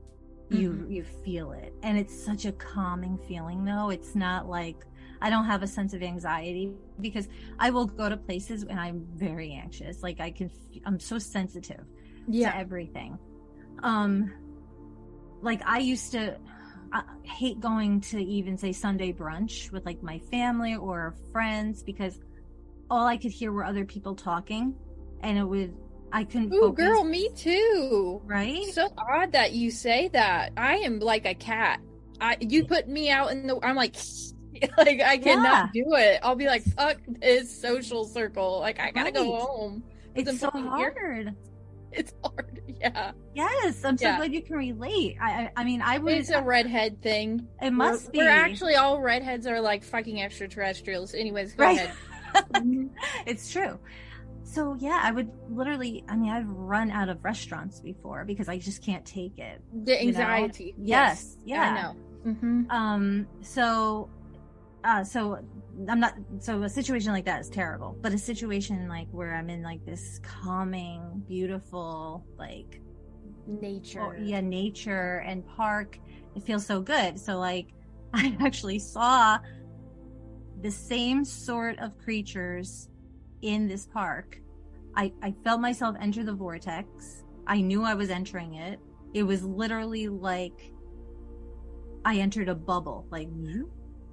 you you feel it, and it's such a calming feeling. Though it's not like I don't have a sense of anxiety because I will go to places and I'm very anxious. Like I can, I'm so sensitive to everything. Um, like I used to I hate going to even say Sunday brunch with like my family or friends because all I could hear were other people talking, and it would I couldn't. Ooh, focus, girl, me too. Right? So odd that you say that. I am like a cat. I you put me out in the I'm like [LAUGHS] like I cannot do it. I'll be like, fuck this social circle. Like I gotta go home. It's Doesn't so hard. It's hard. [LAUGHS] Yeah. Yes, I'm so Yeah. glad you can relate. I I, I mean, I would. It's a redhead thing. It must we're, be. We're actually all redheads are like fucking extraterrestrials. Anyways, go Right. ahead. [LAUGHS] It's true. So yeah, I would literally. I mean, I've run out of restaurants before because I just can't take it. The you know? anxiety. Yes. Yeah. I know. hmm um so uh so i'm not so a situation like that is terrible but a situation like where i'm in like this calming beautiful like Nature. oh, yeah nature and park it feels so good. So like [LAUGHS] i actually saw the same sort of creatures in this park. I i felt myself enter the vortex. I knew i was entering it. It was literally like I entered a bubble, like,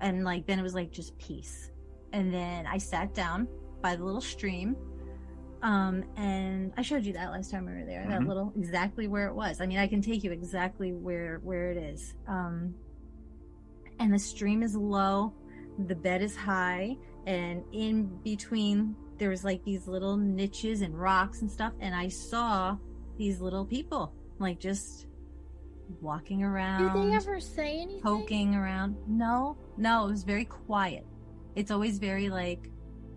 and like then it was like just peace. And then I sat down by the little stream, um, and I showed you that last time we were there. That Mhm. little exactly where it was. I mean, I can take you exactly where where it is. Um, and the stream is low, the bed is high, and in between there was like these little niches and rocks and stuff, and I saw these little people like just walking around. Do around they ever say anything? poking around. No, no, it was very quiet. It's always very like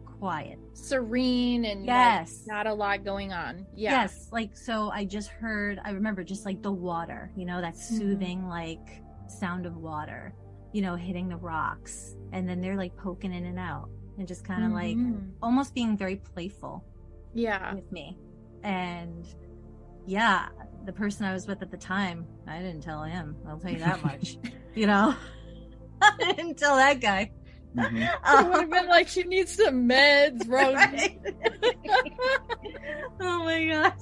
quiet. Serene and like, Yes. not a lot going on. Yeah. Yes, like so I just heard I remember just like the water, you know, that Mm-hmm. soothing like sound of water, you know, hitting the rocks. And then they're like poking in and out and just kind of like Mhm. almost being very playful Yeah. with me. And yeah, the person I was with at the time, I didn't tell him. I'll tell you that much. [LAUGHS] you know, [LAUGHS] I didn't tell that guy. [LAUGHS] Mhm. I would have been like, she needs some meds, bro. [LAUGHS] Right? oh my gosh.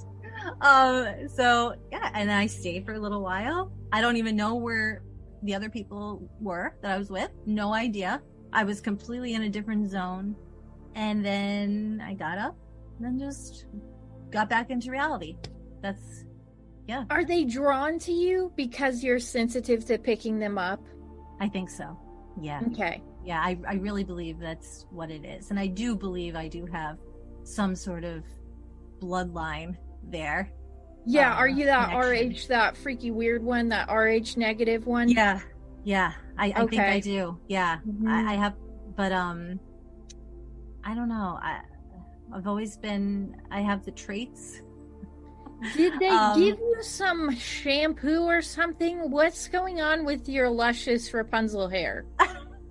Um, so yeah, and I stayed for a little while. I don't even know where the other people were that I was with. No idea. I was completely in a different zone. And then I got up and then just got back into reality. That's yeah. Are they drawn to you because you're sensitive to picking them up? I think so. Yeah. Okay. Yeah, I, I really believe that's what it is. And I do believe I do have some sort of bloodline there. Yeah. Uh, are you that connection. RH, that freaky weird one, that RH negative one? Yeah. Yeah. I, I think I do. Yeah. Mhm. I, I have but um I don't know. I I've always been I have the traits. Did they Um, give you some shampoo or something? What's going on with your luscious Rapunzel hair?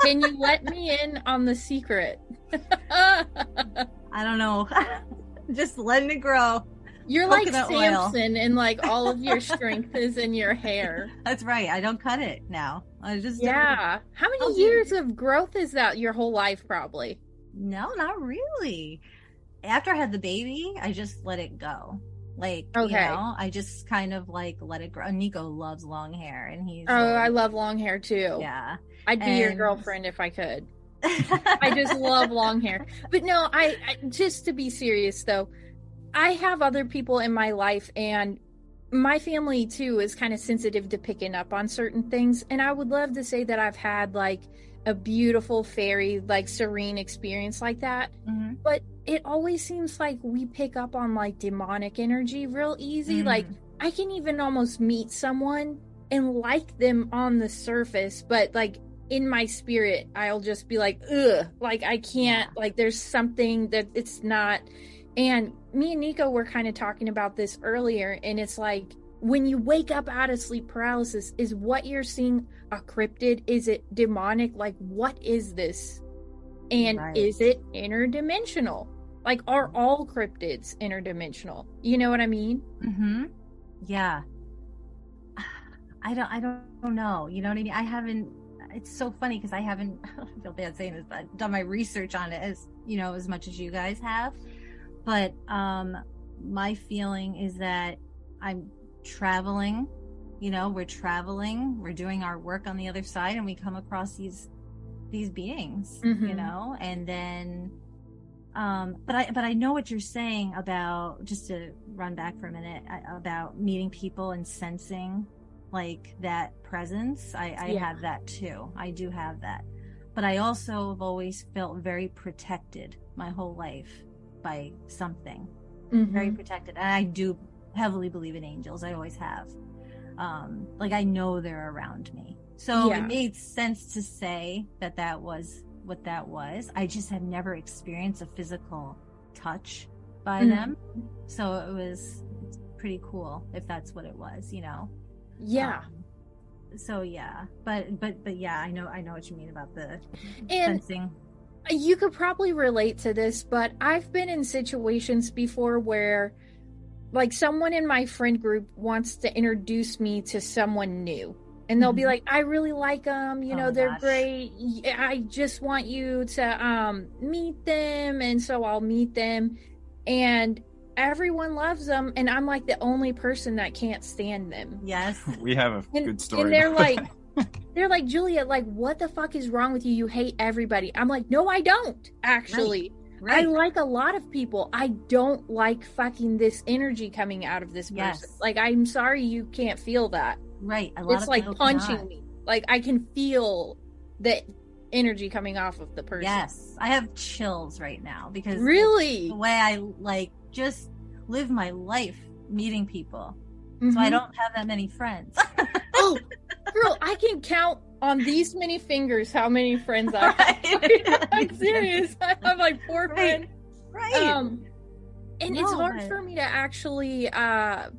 Can you [LAUGHS] let me in on the secret? I don't know. [LAUGHS] Just letting it grow. You're like Coconut oil. Samson, and like all of your [LAUGHS] strength is in your hair. That's right. I don't cut it now. I just don't- Yeah. How I'll many do- years of growth is that? Your whole life, probably. No, not really. After I had the baby, I just let it go. Like, Okay. you know, I just kind of like let it grow. Niko loves long hair, and he's Oh, I love long hair too. yeah. I'd be your girlfriend if I could. [LAUGHS] I just love long hair. But no, I, I just to be serious though, I have other people in my life and my family too is kind of sensitive to picking up on certain things and I would love to say that I've had like a beautiful fairy like serene experience like that, Mhm. but it always seems like we pick up on like demonic energy real easy. Mhm. Like I can even almost meet someone and like them on the surface, but like in my spirit, I'll just be like, ugh, like I can't, like there's something that it's not. And me and Niko were kind of talking about this earlier, and it's like when you wake up out of sleep paralysis, is what you're seeing a cryptid? Is it demonic? Like, what is this? And Right. is it interdimensional? Like, are all cryptids interdimensional? You know what I mean? Mm-hmm. Yeah. [SIGHS] I don't. I don't know. You know what I mean? I haven't. It's so funny because I haven't. [LAUGHS] I feel bad saying this, but I've done my research on it as you know as much as you guys have. But um, my feeling is that I'm traveling. You know, we're traveling. We're doing our work on the other side, and we come across these these beings. You Mhm. know, and then um but i but i know what you're saying about just to run back for a minute about meeting people and sensing like that presence i i Yeah. have that too i do have that but i also have always felt very protected my whole life by something very Mhm. protected and i do heavily believe in angels i always have um like i know they're around me so Yeah. it made sense to say that that was what that was i just have never experienced a physical touch by Mhm. them so it was pretty cool if that's what it was you know Yeah. Um, so yeah but but but yeah i know i know what you mean about the and sensing you could probably relate to this, but I've been in situations before where like someone in my friend group wants to introduce me to someone new. And they'll be Mhm. like, "I really like them. You Oh know, my they're gosh. great. i just want you to um meet them." And so I'll meet them and everyone loves them and I'm like the only person that can't stand them. yes [LAUGHS] We have a And, good story. and they're like, they're like, Julia, like, what the fuck is wrong with you? You hate everybody. I'm like, no, I don't. Actually, I right like a lot of people. I don't like fucking this energy coming out of this person. Yes. Like, I'm sorry you can't feel that. right a lot It's like punching cannot. me. Like, I can feel the energy coming off of the person. Yes, I have chills right now because Really? the way I like just live my life meeting people. So I Mhm. don't have that many friends. [LAUGHS] Oh, girl, I can count on these many fingers how many friends I have. [LAUGHS] Right. [LAUGHS] I'm serious. I have like four Right. friends. right. um and it's hard but- for me to actually uh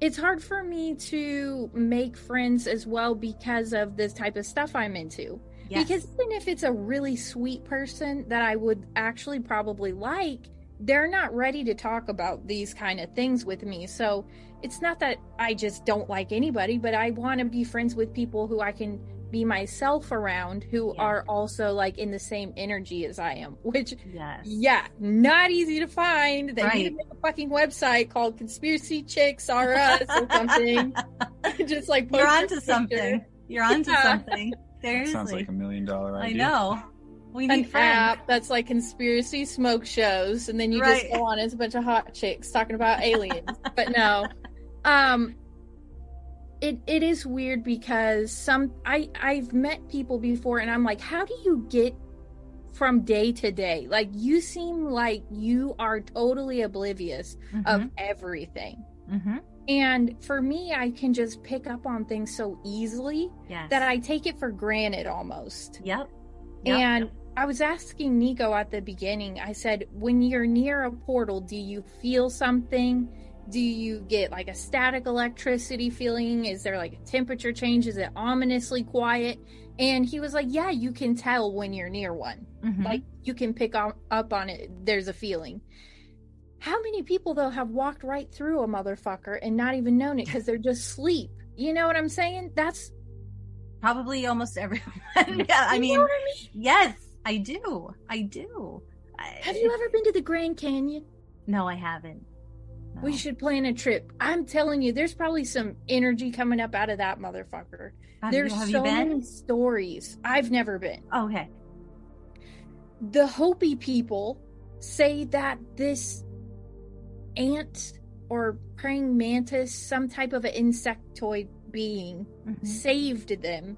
it's hard for me to make friends as well because of this type of stuff I'm into. Yes. Because even if it's a really sweet person that I would actually probably like, they're not ready to talk about these kind of things with me. So it's not that I just don't like anybody, but I want to be friends with people who I can be myself around who Yeah. are also like in the same energy as I am, [LAUGHS] which yes. yeah, not easy to find. They need to make a fucking website called Conspiracy Chicks R Us or something. [LAUGHS] [LAUGHS] Just like You're your onto picture. something. You're onto Yeah. something. Seriously. Sounds like a million dollar idea. I know. We An need friends. app that's like conspiracy smoke shows, and then you Right. just go on. as a bunch of hot chicks talking about aliens. but no, um, it it is weird because some I I've met people before, and I'm like, how do you get from day to day? Like you seem like you are totally oblivious of everything. hmm And for me, I can just pick up on things so easily Yes. that I take it for granted almost. Yep. Yep. And I was asking Niko at the beginning, I said, when you're near a portal, do you feel something? Do you get like a static electricity feeling? Is there like a temperature change? Is it ominously quiet? And he was like, yeah, you can tell when you're near one. Mhm. Like you can pick on, up on it. There's a feeling. How many people though have walked right through a motherfucker and not even known it because they're just sleep You know what I'm saying? That's Probably almost [LAUGHS] everyone. yeah, I mean, I mean? yes, I do. I do. Have you ever been to the Grand Canyon? No, I haven't. We should plan a trip. I'm telling you, there's probably some energy coming up out of that motherfucker. Have, there's you, so many stories. I've never been. Okay. The Hopi people say that this ant or praying mantis, some type of an insectoid being, Mhm. saved them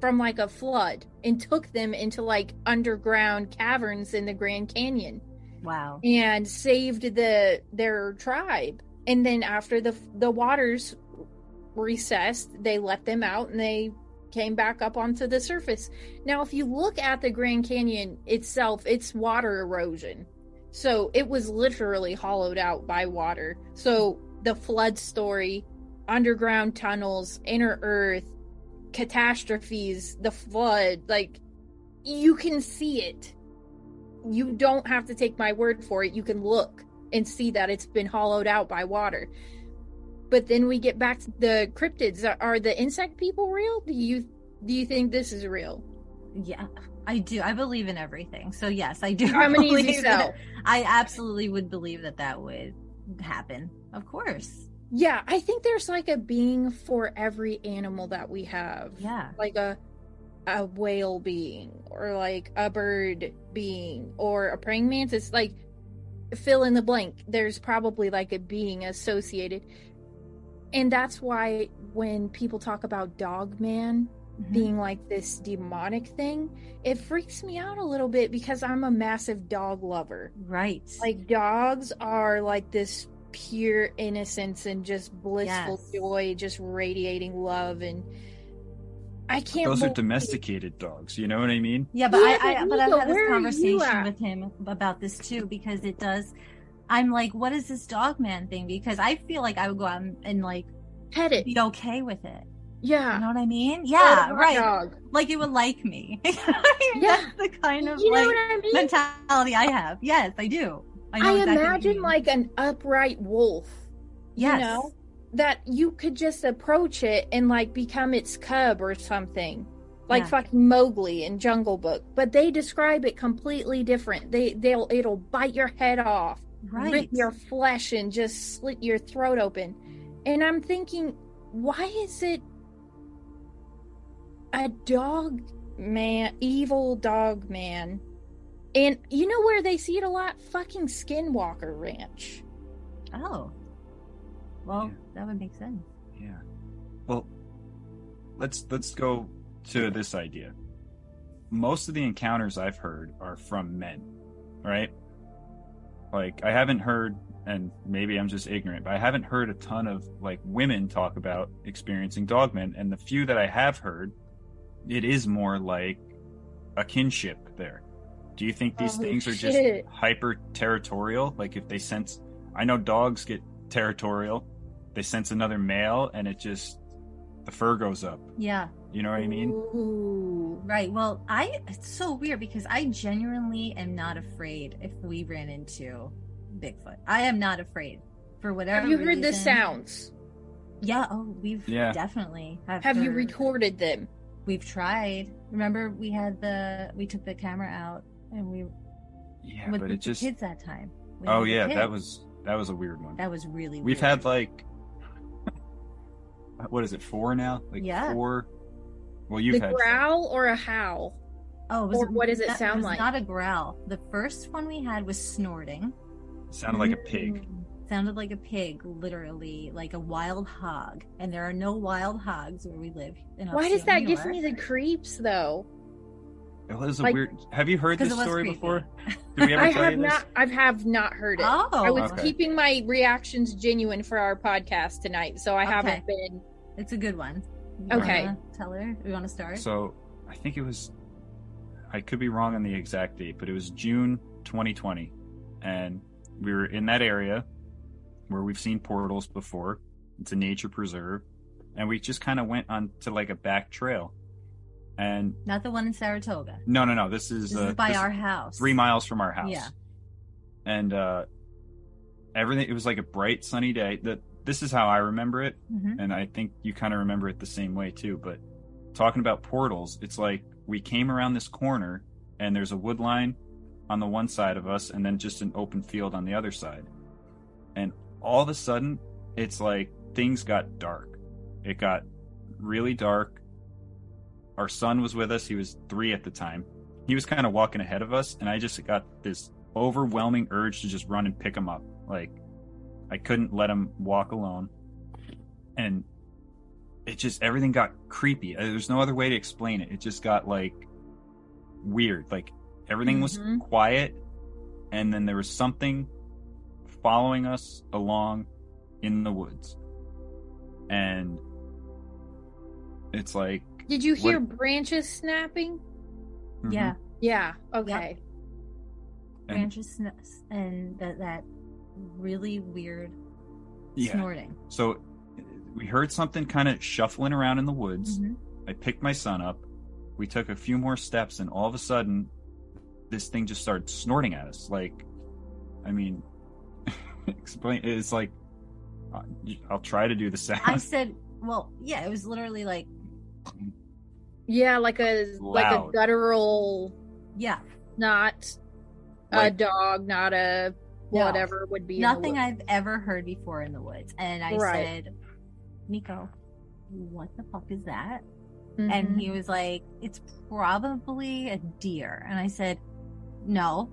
from like a flood and took them into like underground caverns in the Grand Canyon Wow. and saved the their tribe. And then after the the waters recessed, they let them out and they came back up onto the surface. Now, if you look at the Grand Canyon itself, it's water erosion. So it was literally hollowed out by water. So the flood story, underground tunnels, inner earth, catastrophes, the flood, like you can see it. You don't have to take my word for it. You can look and see that it's been hollowed out by water. But then we get back to the cryptids. Are, the insect people real? Do you do you think this is real? Yeah, I do. I believe in everything. So yes, I do. [LAUGHS] I'm an easy believe sell. I absolutely would believe that that would happen. Of course. Yeah, I think there's like a being for every animal that we have. Yeah. Like a a whale being or like a bird being or a praying mantis like fill in the blank. There's probably like a being associated. And that's why when people talk about dog man Mhm. being like this demonic thing, it freaks me out a little bit because I'm a massive dog lover. Right. Like dogs are like this pure innocence and just blissful Yes. joy, just radiating love and I can't Those are believe- domesticated dogs. You know what I mean? Yeah, but Yeah, I, I but but I've had this conversation with him about this too because it does. I'm like, what is this dog man thing? Because I feel like I would go out and, and like pet it. be okay with it. Yeah. You know what I mean? Yeah, a right. Dog. Like it would like me. [LAUGHS] Yeah. That's the kind of You know like what I mean? mentality I have. Yes, I do. I, know I exactly imagine like an upright wolf. yes. You know? That you could just approach it and like become its cub or something. Like Yeah. fucking Mowgli in Jungle Book. But they describe it completely different. They they'll it'll bite your head off, right. rip your flesh and just slit your throat open. And I'm thinking, why is it a dog man, evil dog man? And you know where they see it a lot? Fucking Skinwalker Ranch. Oh. Well, Yeah. that would make sense. Yeah. Well, let's let's go to this idea. Most of the encounters I've heard are from men, right? Like I haven't heard and maybe I'm just ignorant, but I haven't heard a ton of like women talk about experiencing dogmen and the few that I have heard it is more like a kinship there. Do you think these Oh, things are shit. just hyper territorial? Like if they sense I know dogs get territorial. They sense another male and it just the fur goes up. Yeah. You know what I mean? Ooh. Right. Well, I it's so weird because I genuinely am not afraid if we ran into Bigfoot. I am not afraid for whatever. Have you heard the sounds? Yeah. Oh, we've Yeah. definitely have. Have you recorded them? We've tried. Remember, we had the we took the camera out and we Yeah, with but the it just kids that time. We Oh yeah, that was that was a weird one. that was really. We've weird. had like what is it, four now? Like Yeah. four well you've the had growl or a howl? Oh, it was, or what does it that- sound was like? Not a growl. The first one we had was snorting. sounded like a pig. Mm. Sounded like a pig, literally, like a wild hog. And there are no wild hogs where we live. In Why does that give me the creeps though? It was a Like- weird have you heard this story creepy. before? [LAUGHS] Did we ever I tell have you this? not I have not heard it. Oh, I was Okay. keeping my reactions genuine for our podcast tonight, so I Okay. haven't been it's a good one. You Okay. Tell her. We want to start. So I think it was I could be wrong on the exact date, but it was June 2020, and we were in that area where we've seen portals before. It's a nature preserve, and we just kind of went on to like a back trail. And Not the one in Saratoga. no, no, no, this is This uh, is by this- our house. three miles from our house. Yeah. and uh, everything. It was like a bright sunny day. That this is how I remember it, Mhm. and I think you kind of remember it the same way too. But talking about portals, it's like we came around this corner, and there's a wood line on the one side of us, and then just an open field on the other side, and all of a sudden, it's like things got dark. It got really dark. Our son was with us. He was three at the time. He was kind of walking ahead of us, and I just got this overwhelming urge to just run and pick him up. Like, I couldn't let him walk alone. And it just, everything got creepy. Uh, There's no other way to explain it. It just got like weird. Like, everything was Mhm. quiet, and then there was something following us along in the woods. And it's like, Did you hear What- branches snapping? mhm. Yeah, Yeah. Okay. And- branches sn- and that that really weird yeah. snorting. So we heard something kind of shuffling around in the woods. Mhm. I picked my son up. We took a few more steps, and all of a sudden, this thing just started snorting at us. Like, I mean, [LAUGHS] explain. It's like uh, I'll try to do the [LAUGHS] sound. I said, well, yeah, it was literally like, Yeah, like a like a guttural, yeah, not a dog, not a No. whatever would be nothing. I've ever heard before in the woods. And I Right. said, Niko, what the fuck is that? Mhm. And he was like, it's probably a deer. And I said, no.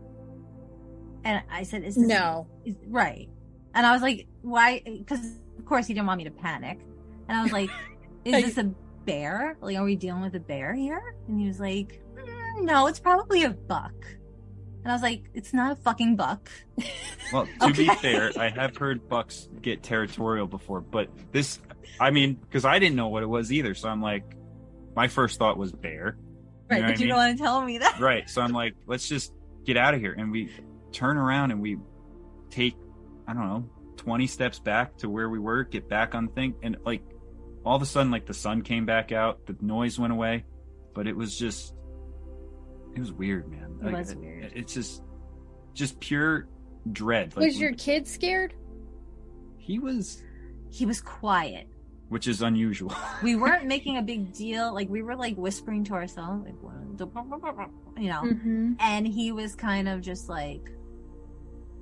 And I said, is this no. is, right. And I was like, why? Because of course he didn't want me to panic. And I was like, [LAUGHS] is this a bear? Like, are we dealing with a bear here? And he was like, "Mm, no, it's probably a buck. And I was like, it's not a fucking buck. [LAUGHS] Well, to be fair, I have heard bucks get territorial before, but this, I mean, because I didn't know what it was either. So I'm like, my first thought was bear. Right. know but you I don't want to tell me that. Right. So I'm like, let's just get out of here. And we turn around and we take, I don't know, 20 steps back to where we were, get back on the thing. And like, all of a sudden, like the sun came back out, the noise went away, but it was just, it was weird, man. It Like, was weird. It's just, just pure dread. Like, Was your kid scared? he was, He was quiet. which is unusual. We [LAUGHS] weren't making a big deal. Like, we were like whispering to ourselves, like, you know, Mm-hmm. and he was kind of just like,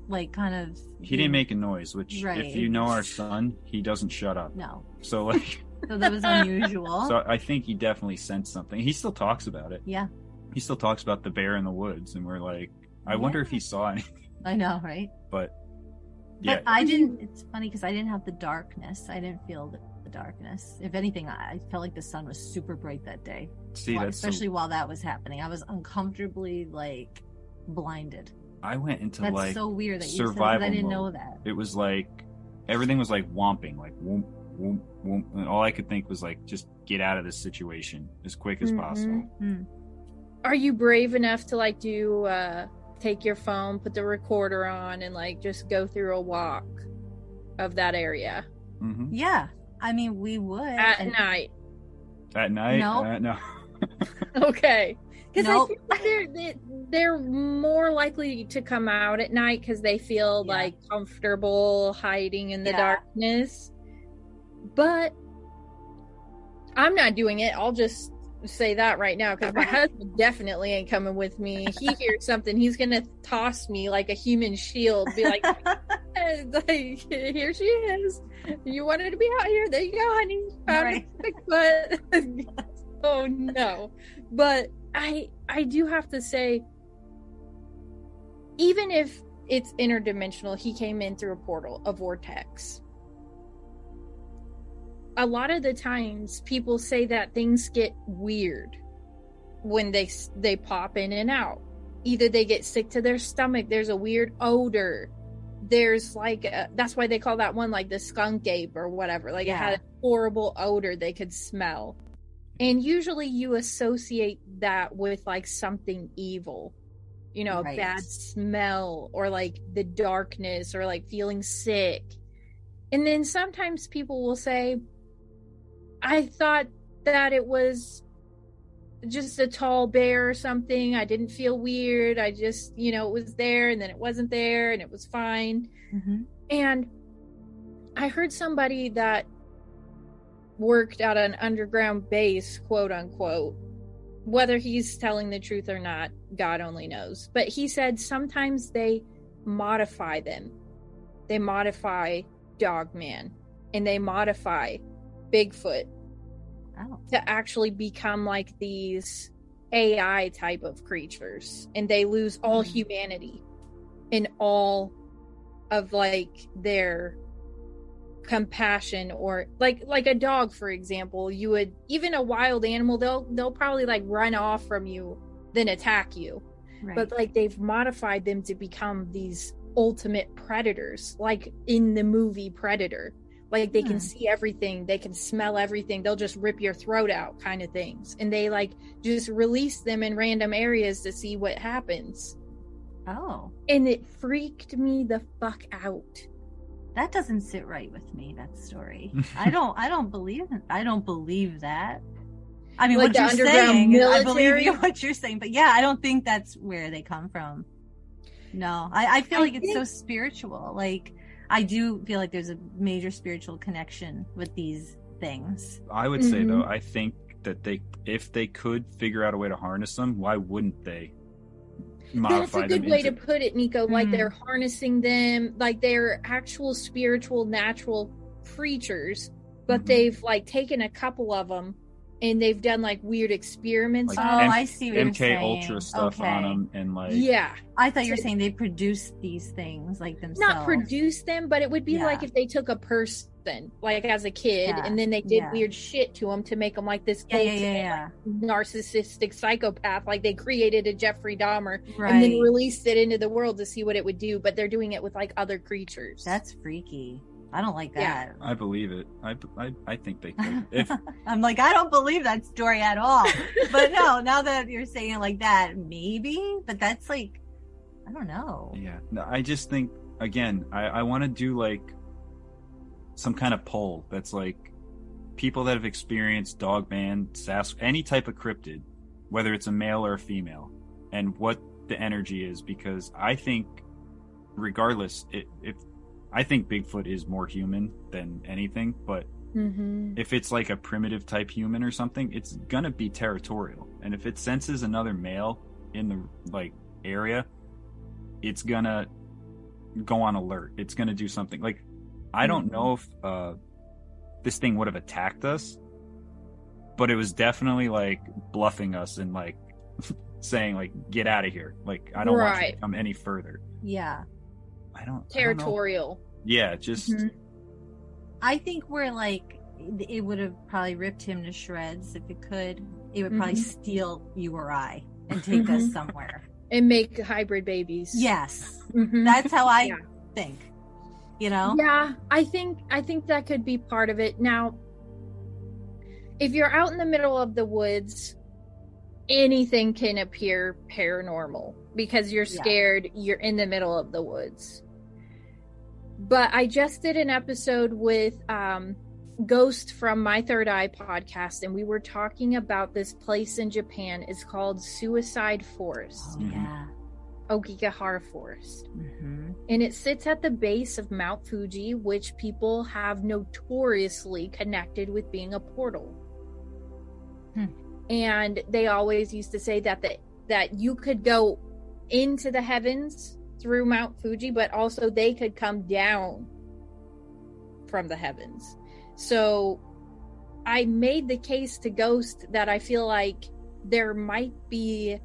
like, kind of. he didn't make a noise, which, Right. if you know our son, he doesn't shut up. No. So, like, So that was unusual. so I think he definitely sensed something. He still talks about it. yeah. he still talks about the bear in the woods and we're like i wonder if he saw anything I know, right? but yeah But I didn't. It's funny because I didn't have the darkness. I didn't feel the, the darkness. If anything, I, I felt like the sun was super bright that day. see that's so- especially while that was happening. I was uncomfortably like blinded. i went into That's like so weird that you said that. survival I didn't mode. know that. it was like everything was like whomping like whoomp whoomp whoomp and all i could think was like just get out of this situation as quick as Mhm. possible Hmm. Are you brave enough to like do uh take your phone, put the recorder on, and like just go through a walk of that area hmm Yeah, I mean, we would. at and- night? at night No. uh, no [LAUGHS] [LAUGHS] Okay. Because Nope. I feel like they're they, they're more likely to come out at night because they feel Yeah. like comfortable hiding in the Yeah. darkness. But I'm not doing it. I'll just say that right now because my husband definitely ain't coming with me. He hears something, he's gonna toss me like a human shield, be like, [LAUGHS] "Eh, like "Here she is. You wanted to be out here. There you go, honey. Found Right. Bigfoot." [LAUGHS] oh no but i i do have to say even if it's interdimensional he came in through a portal a vortex a lot of the times people say that things get weird when they they pop in and out. Either they get sick to their stomach there's a weird odor there's like a, that's why they call that one like the skunk ape or whatever like it had a horrible odor they could smell. And usually you associate that with like something evil you know Right. a bad smell or like the darkness or like feeling sick. And then sometimes people will say i thought that it was just a tall bear or something i didn't feel weird i just you know it was there and then it wasn't there and it was fine Mhm. and I heard somebody that worked at an underground base, quote unquote. Whether he's telling the truth or not, God only knows. But he said sometimes they modify them. They modify Dogman and they modify Bigfoot Oh. to actually become like these AI type of creatures and they lose all Mhm. humanity and all of like their compassion or like like a dog for example you would even a wild animal they'll they'll probably like run off from you then attack you Right. but like they've modified them to become these ultimate predators like in the movie predator like they Hmm. can see everything they can smell everything they'll just rip your throat out kind of things and they like just release them in random areas to see what happens oh, and it freaked me the fuck out that doesn't sit right with me. That story. I [LAUGHS] don't. I don't believe. I don't believe that. I mean, Like what you're underground saying, I believe you [LAUGHS] what you're saying, but yeah, I don't think that's where they come from. No, I, I feel I like it's so spiritual. Like I do feel like there's a major spiritual connection with these things. I would say though, Mhm. I think that they, if they could figure out a way to harness them, why wouldn't they That's modify a good way into- to put it, Niko. Like Mhm. they're harnessing them, like they're actual spiritual, natural creatures, but Mhm. they've like taken a couple of them and they've done like weird experiments. Like oh, on M- I see what you're MK saying. Ultra stuff okay. on them and like yeah, I thought you were saying they produce these things like themselves. not produce them, but it would be Yeah. like if they took a person, like as a kid, Yeah, and then they did yeah. weird shit to them to make them like this Yeah, yeah, ultimate, yeah, like, narcissistic psychopath. Like they created a Jeffrey Dahmer. Right. and then released it into the world to see what it would do. But they're doing it with like other creatures. That's freaky. I don't like Yeah. that. I believe it. I, I, I think they could. [LAUGHS] If I'm like, I don't believe that story at all. but no, [LAUGHS] now that you're saying it like that, maybe. But that's like, I don't know. Yeah, no, I just think again, I, I want to do like some kind of poll that's like people that have experienced Dogman, Sas, any type of cryptid, whether it's a male or a female, and what the energy is. Because I think, regardless, it, if I think Bigfoot is more human than anything, but hmm if it's like a primitive type human or something, it's gonna be territorial. And if it senses another male in the like area, it's gonna go on alert. It's gonna do something. Like I don't know if uh this thing would have attacked us, but it was definitely like bluffing us and like [LAUGHS] saying like get out of here. Like I don't want you Right. to come any further. Yeah. I don't I don't know. territorial. Yeah, just Mhm. I think we're like, it would have probably ripped him to shreds if it could. It would probably Mhm. steal you or I and take us Mhm. somewhere. and make hybrid babies. Yes. Mhm. That's how I Yeah. think. You know? Yeah, I think I think that could be part of it. Now, if you're out in the middle of the woods, anything can appear paranormal because you're Yeah. scared, you're in the middle of the woods. But I just did an episode with um Ghost from My Third Eye podcast and we were talking about this place in Japan. It's called Suicide Forest, Oh, yeah. Aokigahara Forest. hmm and it sits at the base of Mount Fuji, which people have notoriously connected with being a portal. Hmm. And they always used to say that the, that you could go into the heavens through Mount Fuji, but also they could come down from the heavens. So I made the case to Ghost that I feel like there might be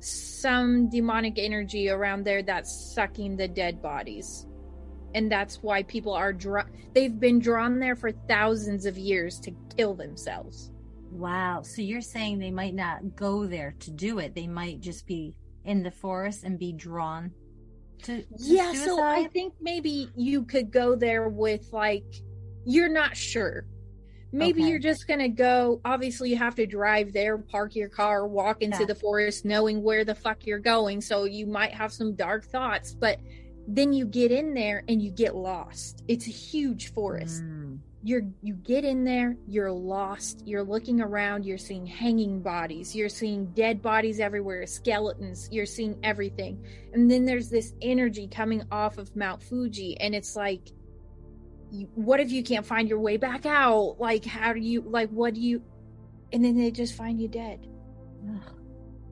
some demonic energy around there that's sucking the dead bodies. And that's why people are drawn. They've been drawn there for thousands of years to kill themselves. Wow. So you're saying they might not go there to do it. They might just be in the forest and be drawn to, to Yeah, so I think maybe you could go there with like you're not sure. Maybe Okay. you're just gonna go. Obviously, you have to drive there, park your car, walk into Yeah. the forest, knowing where the fuck you're going. So you might have some dark thoughts, but then you get in there and you get lost. It's a huge forest. Mm. You're you get in there, you're lost. You're looking around. You're seeing hanging bodies. You're seeing dead bodies everywhere, skeletons. You're seeing everything and then there's this energy coming off of Mount Fuji, and it's like, what if you can't find your way back out? Like, how do you, like, what do you, and then they just find you dead. Ugh.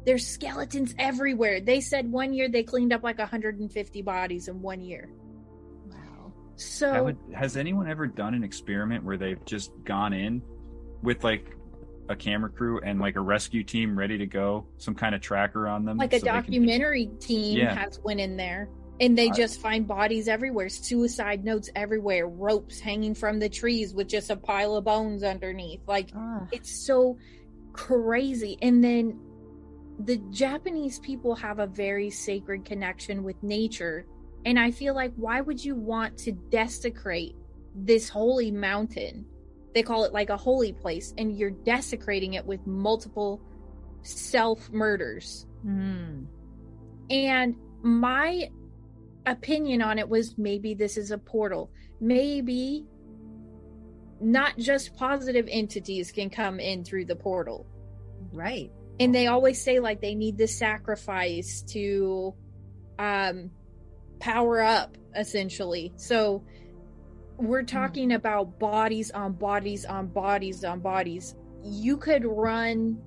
There's skeletons everywhere. They said one year they cleaned up like 150 bodies in one year. So would, has anyone ever done an experiment where they've just gone in with like a camera crew and like a rescue team ready to go, some kind of tracker on them, like a so they can- documentary team Yeah. has went in there and they I- just find bodies everywhere suicide notes everywhere ropes hanging from the trees with just a pile of bones underneath like Ugh. it's so crazy and then the japanese people have a very sacred connection with nature and i feel like why would you want to desecrate this holy mountain they call it like a holy place and you're desecrating it with multiple self murders Mm. and my opinion on it was maybe this is a portal. Maybe not just positive entities can come in through the portal. Right. And they always say like they need the sacrifice to um power up essentially. So we're hmm. talking about bodies on bodies on bodies on bodies. You could run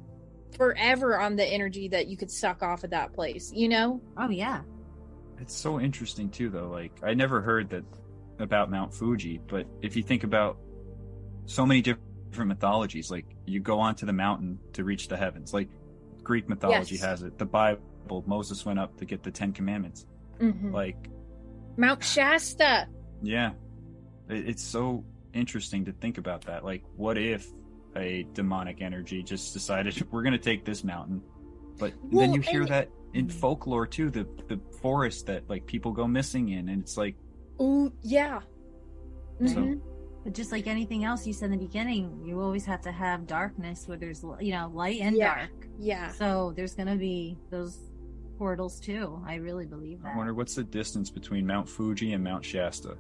forever on the energy that you could suck off of that place, you know? Oh yeah. It's so interesting too, though. Like I never heard that about Mount Fuji, but if you think about so many different mythologies, like you go onto the mountain to reach the heavens. Like Greek mythology Yes. has it. The Bible, Moses went up to get the Ten Commandments. Mhm. Like, Mount Shasta. yeah, it's so interesting to think about that. Like, what if a demonic energy just decided [LAUGHS] we're going to take this mountain? But then you hear and- that in folklore too, the the forest that like people go missing in, and it's like oh yeah. So- Mhm. But just like anything else you said in the beginning, you always have to have darkness where there's you know light and Yeah. dark. Yeah. So there's gonna be those portals too. I really believe that. I wonder what's the distance between Mount Fuji and Mount Shasta.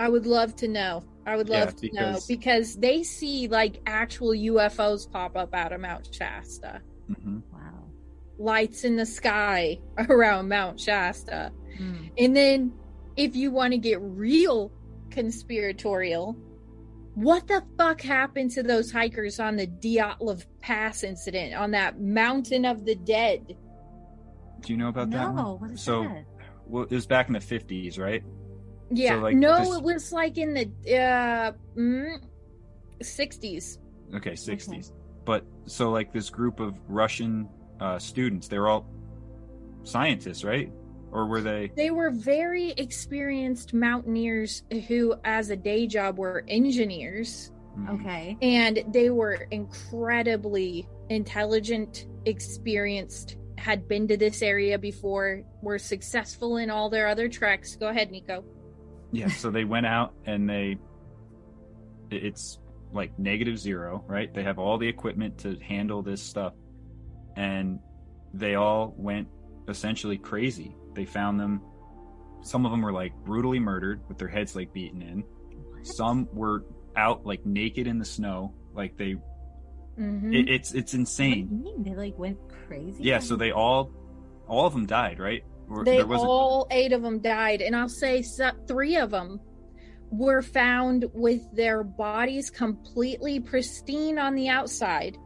I would love to know. I would Yeah, love to know because- because they see like actual UFOs pop up out of Mount Shasta. hmm Wow. Lights in the sky [LAUGHS] around Mount Shasta. Mm. And then if you want to get real conspiratorial, what the fuck happened to those hikers on the Dyatlov Pass incident on that mountain of the dead? Do you know about that No, what is so, that? well, it was back in the fifties, right? Yeah. like, no, this- it was like in the uh mm, 60s. Okay, sixties. But so like this group of Russian uh, students, they were all scientists, right? Or were they? They were very experienced mountaineers who, as a day job, were engineers. Mhm. Okay. And they were incredibly intelligent, experienced, had been to this area before, were successful in all their other treks. Go ahead, Niko. Yeah. So they went out and they it's like negative zero, right? They have all the equipment to handle this stuff, and they all went essentially crazy. They found them. Some of them were like brutally murdered with their heads like beaten in. Some were out like naked in the snow, like they. Hmm It, it's it's What do insane. you mean? They like went crazy? Yeah, so they all, all of them died, right? Or they there wasn't- all eight of them died and i'll say so, three of them were found with their bodies completely pristine on the outside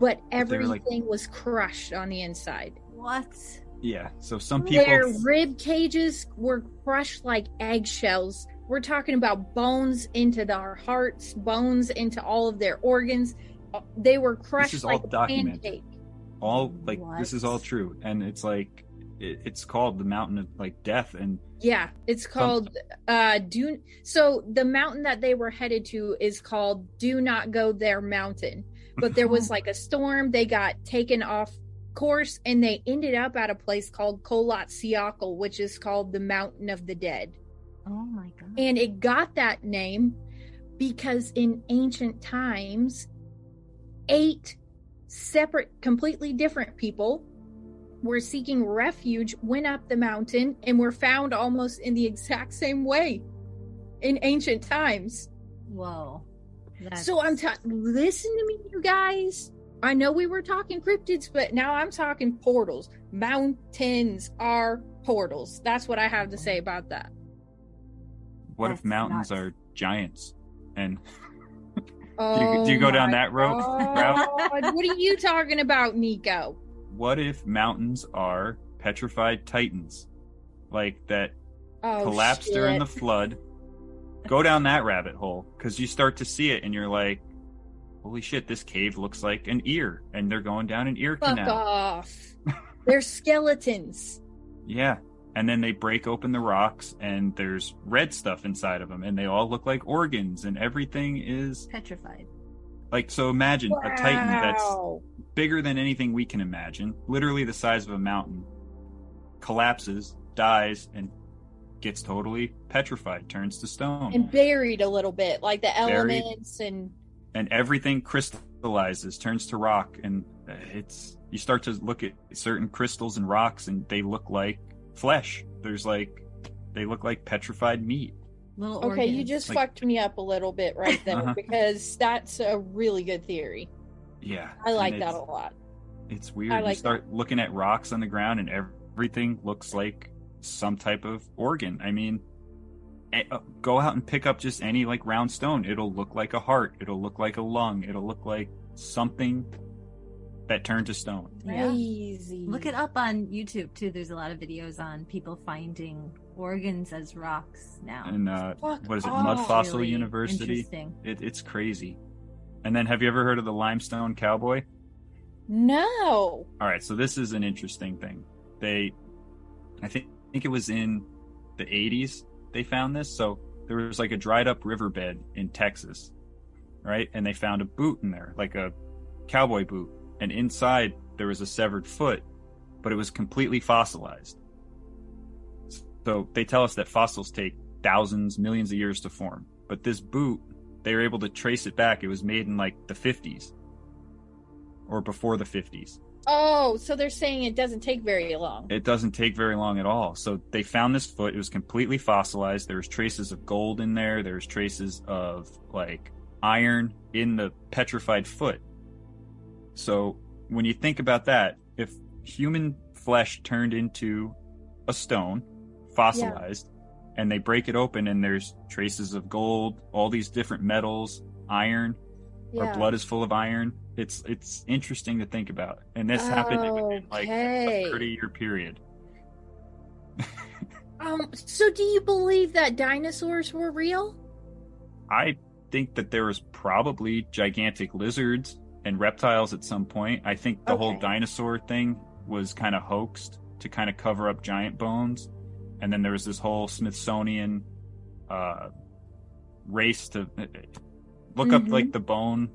but they were, like- everything was crushed on the inside What? Yeah, so some people. their rib cages were crushed like eggshells we're talking about bones into their hearts bones into all of their organs they were crushed this is all like a documented. pancake all like this is all true, and it's like it, it's called the mountain of like death, and Yeah, it's called uh do so the mountain that they were headed to is called Do Not Go There Mountain. But there was [LAUGHS] like a storm, they got taken off course and they ended up at a place called Kholat Syakhl, which is called the Mountain of the Dead. Oh my god. And it got that name because in ancient times eight separate completely different people were seeking refuge, went up the mountain, and were found almost in the exact same way in ancient times. Whoa. That's... So I'm ta- listen to me, you guys. I know we were talking cryptids, but now I'm talking portals. Mountains are portals. That's what I have to say about that. what if mountains nuts. are giants? And Oh, do you go oh down that road- route? What are you talking about, Niko? what if mountains are petrified titans, like that Oh, collapsed during the flood, go down that rabbit hole because you start to see it and you're like, holy shit, this cave looks like an ear, and they're going down an ear Fuck canal. off. [LAUGHS] They're skeletons. Yeah. And then they break open the rocks and there's red stuff inside of them and they all look like organs and everything is Petrified. like so imagine a titan that's bigger than anything we can imagine, literally the size of a mountain, collapses, dies and gets totally petrified, turns to stone. And buried a little bit, like the Buried. elements and and everything crystallizes, turns to rock, and uh, it's you start to look at certain crystals and rocks, and they look like flesh. There's like they look like petrified meat. Little Okay, you just Like- fucked me up a little bit right there Uh-huh. because that's a really good theory. Yeah, I like that a lot. It's weird. I you like start looking at rocks on the ground, and everything looks like some type of organ. I mean, uh, go out and pick up just any like round stone. It'll look like a heart. It'll look like a lung. It'll look like something that turned to stone. Yeah. Crazy. Look it up on YouTube too. There's a lot of videos on people finding organs as rocks now. And uh, what is it? off. Mud Fossil Really University. Interesting. It, it's crazy. And then, have you ever heard of the limestone cowboy? No. All right, so this is an interesting thing. They, I think, think it was in the 80s they found this. So there was like a dried up riverbed in Texas, right? And they found a boot in there, like a cowboy boot. And inside there was a severed foot, but it was completely fossilized. So they tell us that fossils take thousands, millions of years to form. But this boot, they were able to trace it back. It was made in like the 50s or before the 50s. Oh, so they're saying it doesn't take very long. It doesn't take very long at all. So they found this foot. It was completely fossilized. There was traces of gold in there. There's traces of like iron in the petrified foot. So when you think about that, if human flesh turned into a stone, fossilized, and they break it open and there's traces of gold, all these different metals, iron, yeah. our blood is full of iron. It's it's interesting to think about, and this happened in like a thirty year period. [LAUGHS] Um. So, do you believe that dinosaurs were real? I think that there was probably gigantic lizards and reptiles at some point. I think the whole dinosaur thing was kind of hoaxed to kind of cover up giant bones, and then there was this whole Smithsonian uh, race to look up Mhm. like the bone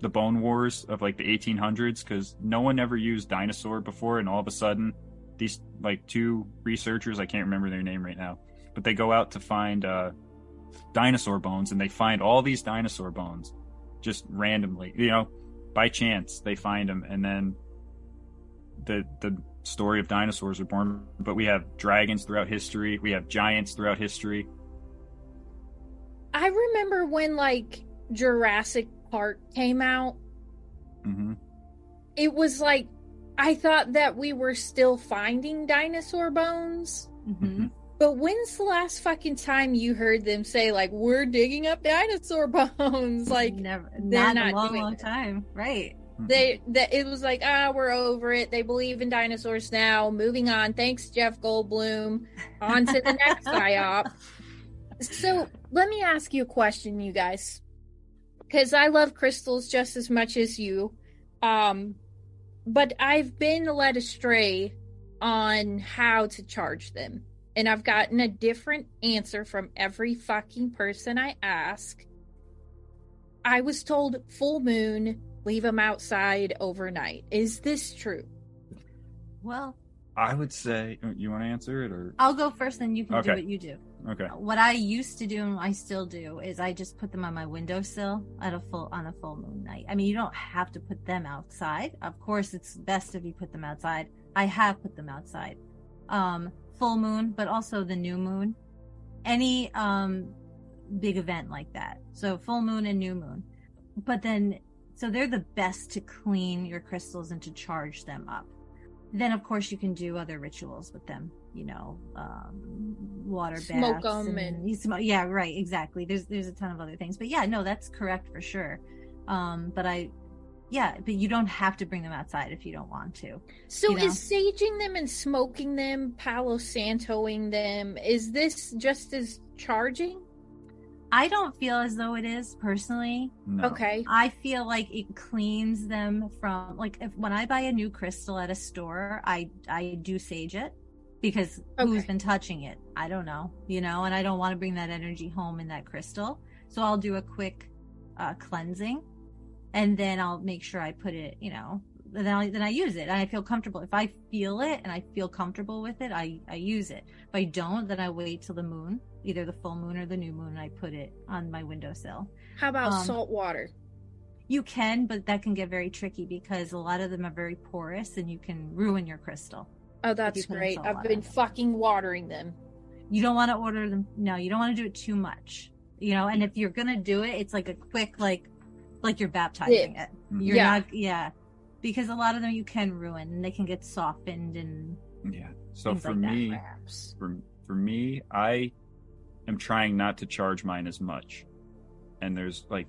the bone wars of like the 1800s because no one ever used dinosaur before and all of a sudden these like two researchers i can't remember their name right now but they go out to find uh dinosaur bones and they find all these dinosaur bones just randomly you know by chance they find them and then the the story of dinosaurs are born. But we have dragons throughout history. We have giants throughout history. I remember when like Jurassic Park came out. hmm It was like I thought that we were still finding dinosaur bones. hmm But when's the last fucking time you heard them say like we're digging up dinosaur [LAUGHS] bones? Like never, they're not, in a long, long it. time, right? they that it was like ah we're over it. They believe in dinosaurs now. Moving on. Thanks Jeff Goldblum. On to the next [LAUGHS] IOP. So let me ask you a question, you guys, because I love crystals just as much as you. Um, but I've been led astray on how to charge them, and I've gotten a different answer from every fucking person I ask. I was told full moon, leave them outside overnight. Is this true? Well, i would say you want to answer it or I'll go first, and you can do what you do. okay What I used to do and I still do is I just put them on my windowsill at a full on a full moon night. I mean, you don't have to put them outside. Of course, it's best if you put them outside. I have put them outside. Um, full moon, but also the new moon. Any um big event like that. So full moon and new moon. But then so they're the best to clean your crystals and to charge them up. Then of course you can do other rituals with them, you know, um, water Smoke baths 'em and- you smoke. Yeah, right, exactly. There's there's a ton of other things, but yeah, no, that's correct for sure. Um, but I, yeah, but you don't have to bring them outside if you don't want to. So You know? is saging them and smoking them, Palo Santoing them, is this just as charging? I don't feel as though it is personally. No. Okay. I feel like it cleans them from like if when I buy a new crystal at a store, I I do sage it because who's been touching it? I don't know, you know, and I don't want to bring that energy home in that crystal. So I'll do a quick uh, cleansing, and then I'll make sure I put it, you know, then I then I use it I feel comfortable. If I feel it and I feel comfortable with it, I I use it. If I don't, then I wait till the moon, either the full moon or the new moon, and I put it on my windowsill. How about Um, salt water? You can, but that can get very tricky because a lot of them are very porous and you can ruin your crystal. Oh, that's great. I've been fucking watering them. You don't want to order them. No, you don't want to do it too much. You know, and if you're gonna do it, it's like a quick, like, like you're baptizing it. Mhm. You're Yeah. not, yeah, because a lot of them you can ruin and they can get softened and Yeah. So for like me, Perhaps. for for me, I am trying not to charge mine as much. And there's like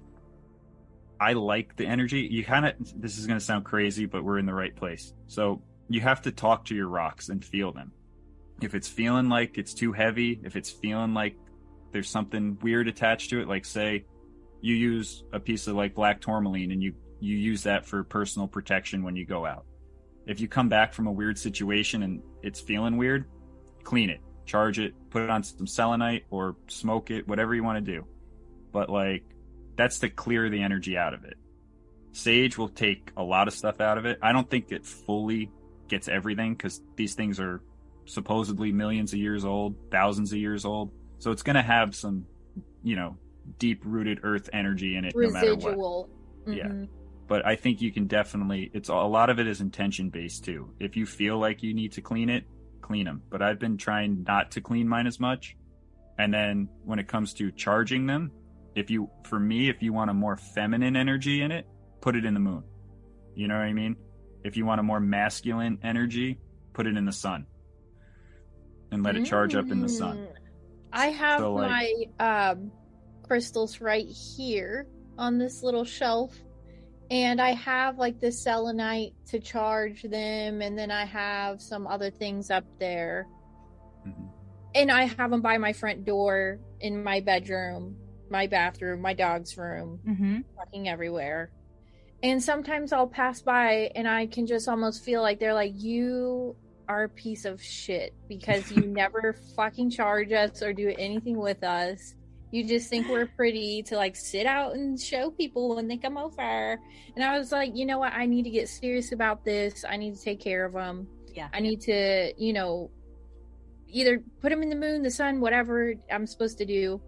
I like the energy. You kind of this is going to sound crazy, but we're in the right place. So, you have to talk to your rocks and feel them. If it's feeling like it's too heavy, if it's feeling like there's something weird attached to it, like say you use a piece of like black tourmaline and you you use that for personal protection when you go out. If you come back from a weird situation and it's feeling weird, clean it, charge it, put it on some selenite or smoke it, whatever you want to do. But like that's to clear the energy out of it. Sage will take a lot of stuff out of it. I don't think it fully gets everything because these things are supposedly millions of years old, thousands of years old. So it's going to have some, you know, deep rooted earth energy in it no matter what Residual. Yeah. But I think you can definitely. It's a lot of it is intention based too. If you feel like you need to clean it, clean them. But I've been trying not to clean mine as much. And then when it comes to charging them, if you, for me, if you want a more feminine energy in it, put it in the moon. You know what I mean? If you want a more masculine energy, put it in the sun, and let it charge up in the sun. Mm. I have So, like- my um, crystals right here on this little shelf, and I have like the selenite to charge them, and then I have some other things up there, Mhm. and I have them by my front door, in my bedroom, my bathroom, my dog's room, mm-hmm. fucking everywhere. And sometimes I'll pass by and I can just almost feel like they're like, You are a piece of shit because you [LAUGHS] never fucking charge us or do anything with us. You just think we're pretty to like sit out and show people when they come over. And I was like, You know what? I need to get serious about this. I need to take care of them. yeah. I need to, you know, either put them in the moon, the sun, whatever I'm supposed to do.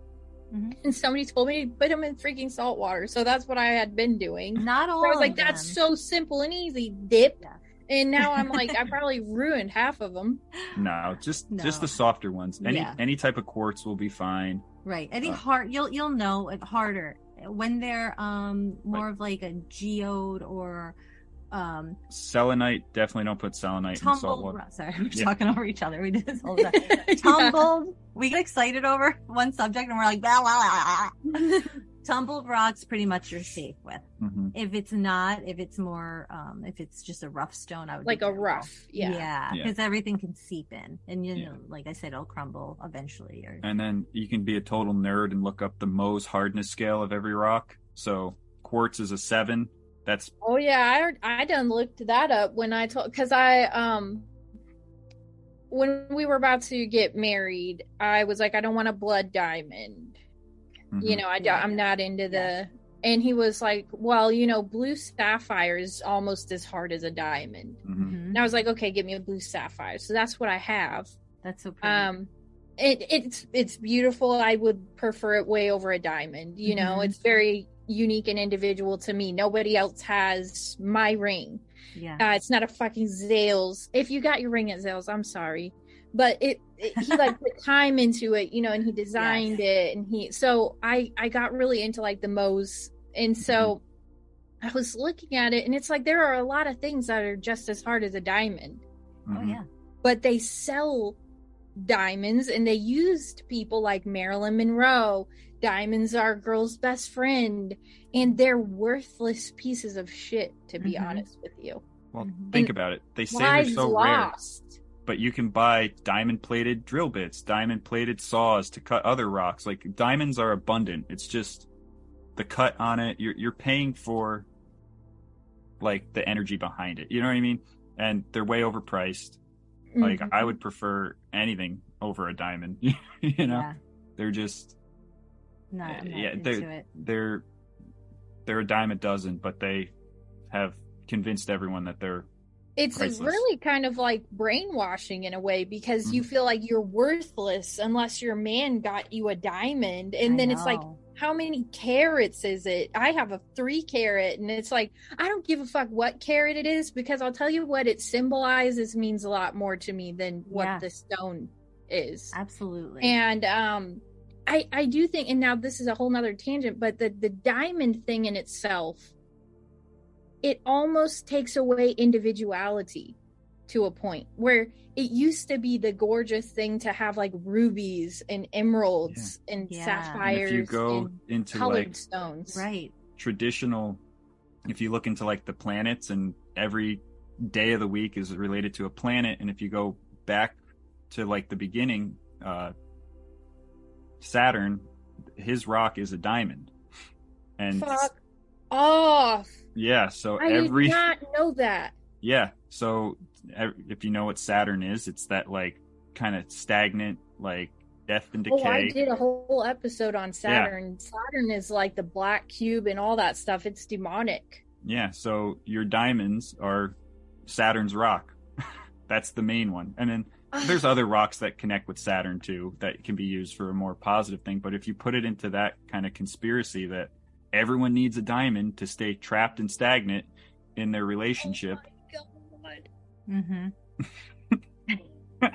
Mhm. And somebody told me to put them in freaking salt water. So that's what I had been doing. Not all. I was like, that's so simple and easy. Dip. Yeah. And now I'm [LAUGHS] like, I probably ruined half of them. No, just just the softer ones. Any Yeah. any type of quartz will be fine. Right. Any Uh, hard you'll you'll know it harder when they're um more of like a geode or um Selenite, definitely don't put selenite in salt water. Sorry, we're Yeah. talking over each other. We did this all the [LAUGHS] time. tumbled. We get excited over one subject and we're like blah, blah, blah. [LAUGHS] tumbled rocks pretty much you're safe with. hmm If it's not, if it's more um if it's just a rough stone, I would Like a rough. Yeah. Yeah, Yeah. because everything can seep in, and you Yeah. know, like I said, it'll crumble eventually. Or And then you can be a total nerd and look up the Mohs hardness scale of every rock. So quartz is a seven. That's Oh yeah, I I done looked that up when I told because I um when we were about to get married, I was like, I don't want a blood diamond. You mhm. know, I Yeah, I'm not into the. Yeah. And he was like, well, you know, blue sapphire is almost as hard as a diamond. Mhm. Mhm. And I was like, okay, give me a blue sapphire. So that's what I have. that's so pretty. Um, it it's it's beautiful. I would prefer it way over a diamond. You know, Mhm. it's very unique and individual to me. Nobody else has my ring. yeah. Uh, it's not a fucking Zales. If you got your ring at Zales, I'm sorry, but it, it he like put [LAUGHS] time into it, you know, and he designed it, and he. So I I got really into like the Mohs, and so I was looking at it, and it's like there are a lot of things that are just as hard as a diamond, oh Mhm. yeah. but they sell diamonds, and they used people like Marilyn Monroe. Diamonds are a girl's best friend, and they're worthless pieces of shit. To be Mhm. honest with you Well, Mhm. think And about it. They say they're so rare, lost. but but you can buy diamond plated drill bits, diamond plated saws to cut other rocks. Like diamonds are abundant. It's just the cut on it. You're you're paying for like the energy behind it. You know what I mean? And they're way overpriced. Like Mhm. I would prefer anything over a diamond. [LAUGHS] you know, Yeah. they're just not yeah, into they're it. they're they're a dime a dozen, but they have convinced everyone that they're it's priceless. really kind of like brainwashing in a way because Mm-hmm. you feel like you're worthless unless your man got you a diamond and I then it's like how many carats is it i have a three carat and it's like i don't give a fuck what carat it is because i'll tell you what it symbolizes means a lot more to me than what Yeah. the stone is absolutely. and um i i do think and now this is a whole nother tangent but the the diamond thing in itself it almost takes away individuality to a point where it used to be the gorgeous thing to have like rubies and emeralds and Yeah. and sapphires if you go and into colored like stones right. traditional if you look into like the planets and every day of the week is related to a planet and if you go back to like the beginning uh saturn his rock is a diamond and fuck off yeah so every i every did not know that yeah so if you know what saturn is it's that like kind of stagnant like death and decay Oh, I did a whole episode on Saturn. Saturn is like the black cube and all that stuff. It's demonic. Yeah, so your diamonds are Saturn's rock. [LAUGHS] That's the main one. And then ah. there's other rocks that connect with Saturn too that can be used for a more positive thing. But if you put it into that kind of conspiracy that everyone needs a diamond to stay trapped and stagnant in their relationship, Mm-hmm. [LAUGHS]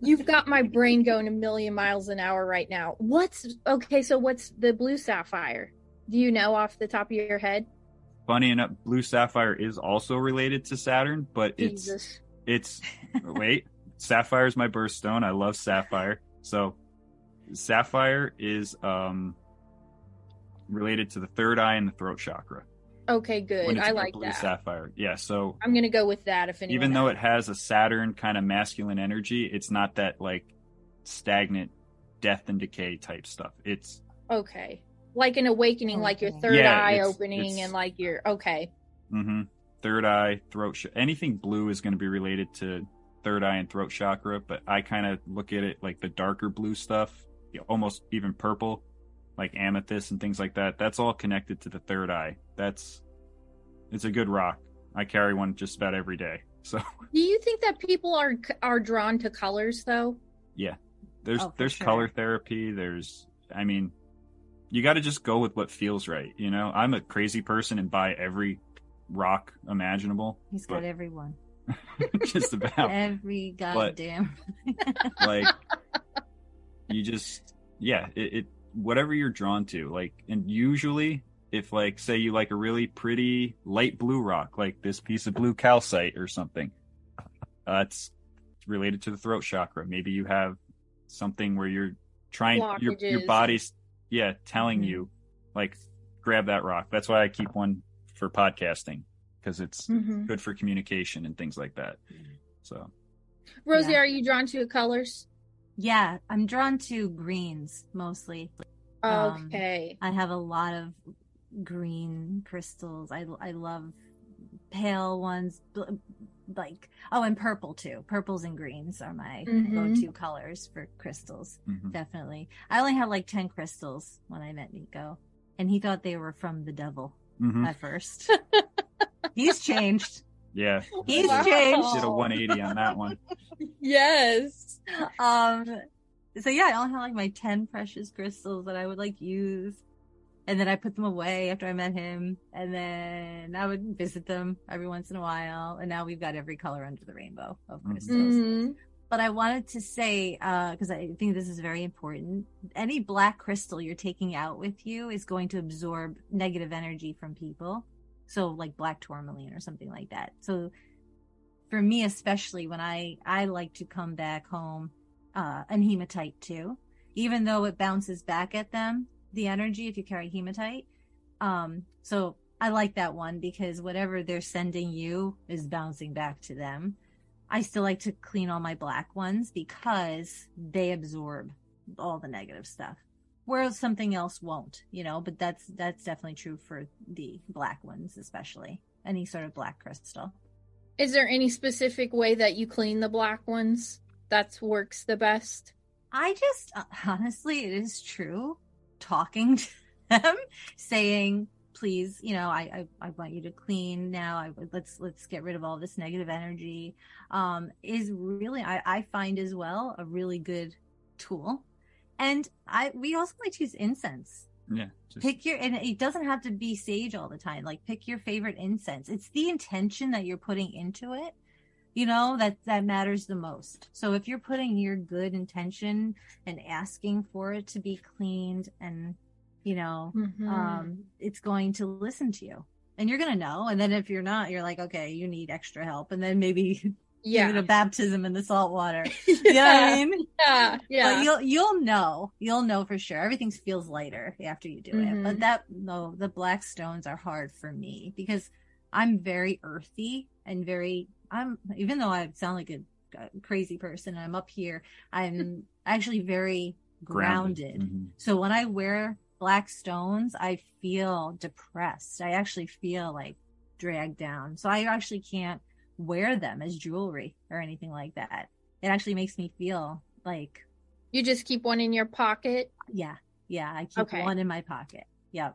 You've got my brain going a million miles an hour right now. What's okay? So what's the blue sapphire? Do you know off the top of your head? funny enough, blue sapphire is also related to Saturn, but it's it's [LAUGHS] wait, sapphire is my birthstone. I love sapphire. So sapphire is um related to the third eye and the throat chakra. Okay, when good. it's I a like blue that. sapphire. Yeah, so I'm gonna go with that. If anyone even though else- it has a Saturn kind of masculine energy, it's not that like stagnant death and decay type stuff. It's okay, like an awakening, like your third Yeah, eye it's- opening, it's- and like your okay. Mm-hmm. third eye, throat. Ch- anything blue is going to be related to third eye and throat chakra. But I kind of look at it like the darker blue stuff, almost even purple, like amethyst and things like that. That's all connected to the third eye. That's it's a good rock. I carry one just about every day. [LAUGHS] So Do you think that people are are drawn to colors though? yeah, there's Oh, there's sure. color therapy. There's I mean, you got to just go with what feels right. You know, I'm a crazy person and buy every rock imaginable. He's but got everyone. [LAUGHS] just about. [LAUGHS] Every goddamn. like you just yeah it, it whatever you're drawn to like and usually if like say you like a really pretty light blue rock like this piece of blue calcite or something uh, it's related to the throat chakra maybe you have something where you're trying your your body's yeah telling Mhm. you like grab that rock that's why i keep one for podcasting because it's Mm-hmm. good for communication and things like that so Rosie, Yeah. are you drawn to colors? Yeah, I'm drawn to greens mostly. Um, Okay. I have a lot of green crystals. I I love pale ones, bl- like oh, and purple too. Purples and greens are my Mhm. go-to colors for crystals. mhm. Definitely. I only had like ten crystals when I met Niko, and he thought they were from the devil Mhm. at first. [LAUGHS] He's changed. Yeah He's Wow. changed. did a 180 on that one. [LAUGHS] Yes. um so yeah i only had like my 10 precious crystals that i would like use and then i put them away after i met him and then i would visit them every once in a while and now we've got every color under the rainbow of Mhm. crystals Mhm. but i wanted to say uh because i think this is very important any black crystal you're taking out with you is going to absorb negative energy from people so like black tourmaline or something like that. So for me especially when i i like to come back home uh and hematite too. Even though it bounces back at them the energy if you carry hematite um so i like that one because whatever they're sending you is bouncing back to them. I still like to clean all my black ones because they absorb all the negative stuff. Whereas something else won't, you know, but that's that's definitely true for the black ones, especially any sort of black crystal. Is there any specific way that you clean the black ones that works the best? I just honestly, it is true. Talking [LAUGHS] to them, saying, "Please, you know, I I, I want you to clean now. I, let's let's get rid of all this negative energy." Um, is really I I find as well a really good tool, and I we also like to use incense. Yeah. Just, Pick your and it doesn't have to be sage all the time. Like pick your favorite incense. It's the intention that you're putting into it you know that that matters the most so if you're putting your good intention and asking for it to be cleaned and you know Mhm. um it's going to listen to you and you're gonna know and then if you're not you're like okay you need extra help and then maybe [LAUGHS] give yeah. it a baptism in the salt water [LAUGHS] you know what i mean yeah. Yeah. but you'll you'll know you'll know for sure everything feels lighter after you do it Mhm. but that no the black stones are hard for me because i'm very earthy and very i'm even though i sound like a, a crazy person i'm up here i'm [LAUGHS] actually very grounded, Mhm. so when i wear black stones i feel depressed i actually feel like dragged down so i actually can't wear them as jewelry or anything like that it actually makes me feel like you just keep one in your pocket. yeah, yeah. I keep Okay. one in my pocket. Yep.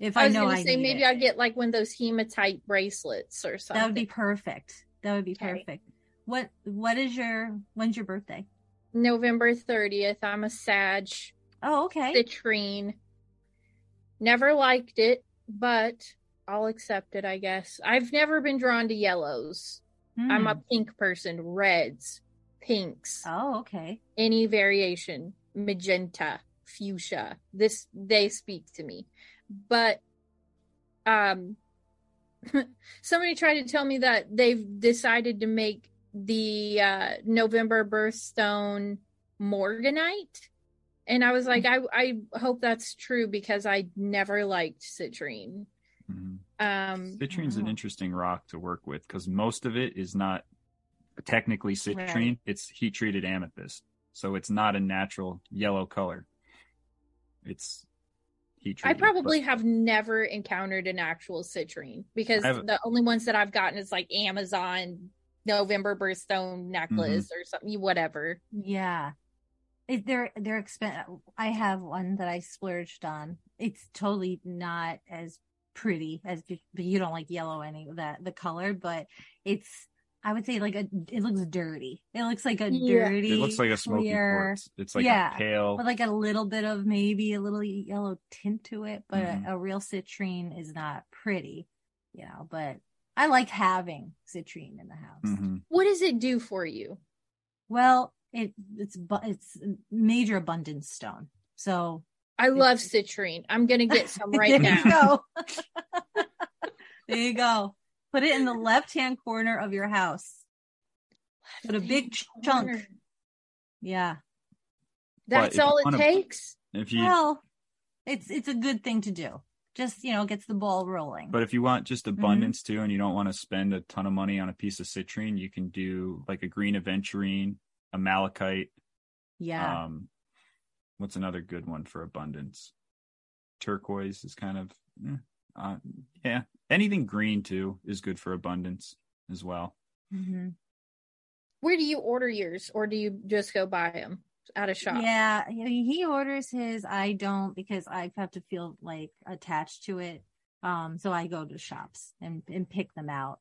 If I I, know gonna I say maybe. I'd get like one of those hematite bracelets or something. that would be perfect. That would be Okay. perfect. What What is your When's your birthday? November 30th. I'm a Sag Oh, okay. citrine. Never liked it, but I'll accept it, I guess. I've never been drawn to yellows. I'm a Hmm. pink person, reds, pinks, Oh, okay. any variation, magenta, fuchsia. This they speak to me. But um [LAUGHS] somebody tried to tell me that they've decided to make the uh November birthstone morganite. And I was like, I I hope that's true because I never liked citrine. Mhm. Um Citrine's an interesting rock to work with because most of it is not technically citrine. Right. It's heat treated amethyst, so it's not a natural yellow color. It's heat treated. I probably but- have never encountered an actual citrine because the only ones that I've gotten is like Amazon November birthstone necklace or something, whatever. Yeah. It, they're they're expensive. I have one that I splurged on. It's totally not as pretty as but you don't like yellow any of that the color, but it's I would say like a it looks dirty. It looks like a Yeah. dirty. It looks like a smoky clear, quartz. It's like yeah, a pale. with like a little bit of maybe a little yellow tint to it, but Mhm. a, a real citrine is not pretty, you know. But I like having citrine in the house. Mhm. What does it do for you? Well, it it's bu- it's major abundance stone. So I love citrine. I'm gonna get some right there now. you go. [LAUGHS] there you go. Put it in the left hand corner of your house. Put a big ch- chunk. Yeah. That's if all it wanna- takes. If you, Well, it's it's a good thing to do. Just you know, gets the ball rolling. but if you want just Mm-hmm. abundance too, and you don't want to spend a ton of money on a piece of citrine, you can do like a green aventurine, a malachite. yeah. Um, what's another good one for abundance? Turquoise is kind of, eh, uh, yeah. Anything green too is good for abundance as well. hmm Where do you order yours, or do you just go buy them at a shop? Yeah, he orders his. I don't because I have to feel like attached to it. Um, so I go to shops and and pick them out.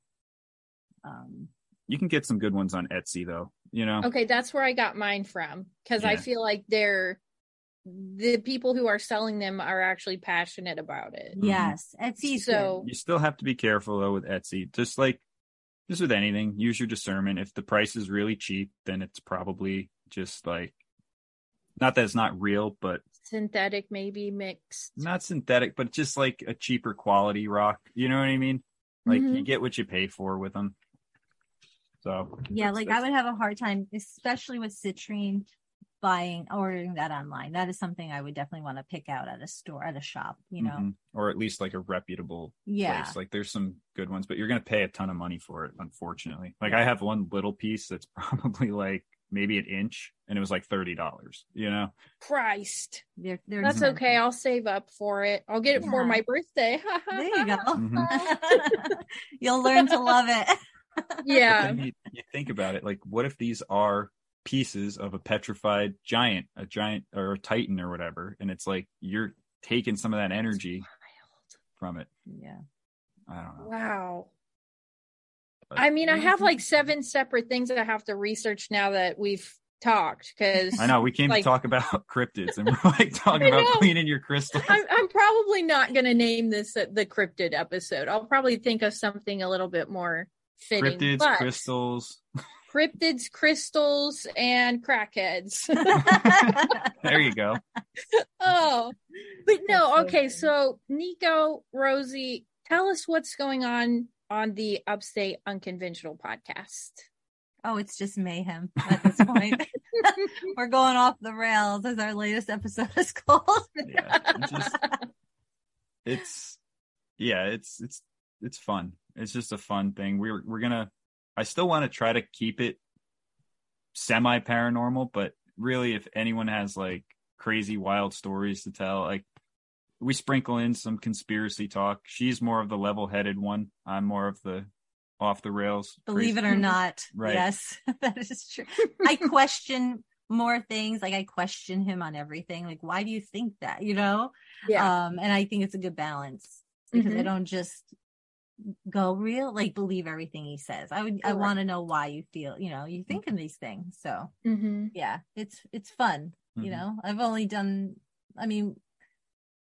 Um, You can get some good ones on Etsy though. You know, Okay, that's where I got mine from because I feel like they're the people who are selling them are actually passionate about it. Mhm. yes, Etsy. So- good. you still have to be careful though with Etsy. Just like just with anything, use your discernment. If the price is really cheap, then it's probably just like not that it's not real, but Synthetic, maybe mixed. not synthetic, but just like a cheaper quality rock. You know what I mean? Like Mhm. you get what you pay for with them. So Yeah, that's- like I would have a hard time, especially with citrine, buying ordering that online. That is something I would definitely want to pick out at a store at a shop. You know, Mhm. or at least like a reputable yeah, place. Like there's some good ones, but you're gonna pay a ton of money for it, unfortunately. Like I have one little piece that's [LAUGHS] probably like maybe an inch, and it was like thirty dollars. You know, Christ. they're, they're That's expensive. okay. I'll save up for it. I'll get it for my birthday. [LAUGHS] There you go. Mhm. [LAUGHS] You'll learn to love it. yeah. You, you think about it, like what if these are pieces of a petrified giant, a giant or a titan or whatever, and it's like you're taking some of that energy from it. yeah. I don't know. Wow. But- I mean, I have like seven separate things that I have to research now that we've talked because I know we came like- to talk about [LAUGHS] cryptids, and we're like talking about cleaning your crystals. I'm, I'm probably not going to name this uh, the cryptid episode. I'll probably think of something a little bit more fitting. Cryptids, but crystals. [LAUGHS] cryptids, crystals, and crackheads. [LAUGHS] There you go. oh, but no. Okay, so Niko, Rosie, tell us what's going on on the Upstate Unconventional podcast. oh, it's just mayhem at this point. [LAUGHS] We're going off the rails as our latest episode is called. Yeah, it's just- it's yeah, it's it's it's fun. It's just a fun thing. We're we're gonna. I still want to try to keep it semi paranormal, but really, if anyone has like crazy wild stories to tell, like we sprinkle in some conspiracy talk. She's more of the level headed one. I'm more of the off the rails. Believe crazy- it or not, Right. yes, [LAUGHS] that is true. [LAUGHS] I question more things. Like I question him on everything. Like, why do you think that? You know? Yeah. Um, and I think it's a good balance because I Mhm. don't just go real, like believe everything he says. I would, I Correct. want to know why you feel, you know, you thinking these things. So hmm yeah, it's, it's fun. You Mhm. know, I've only done, I mean,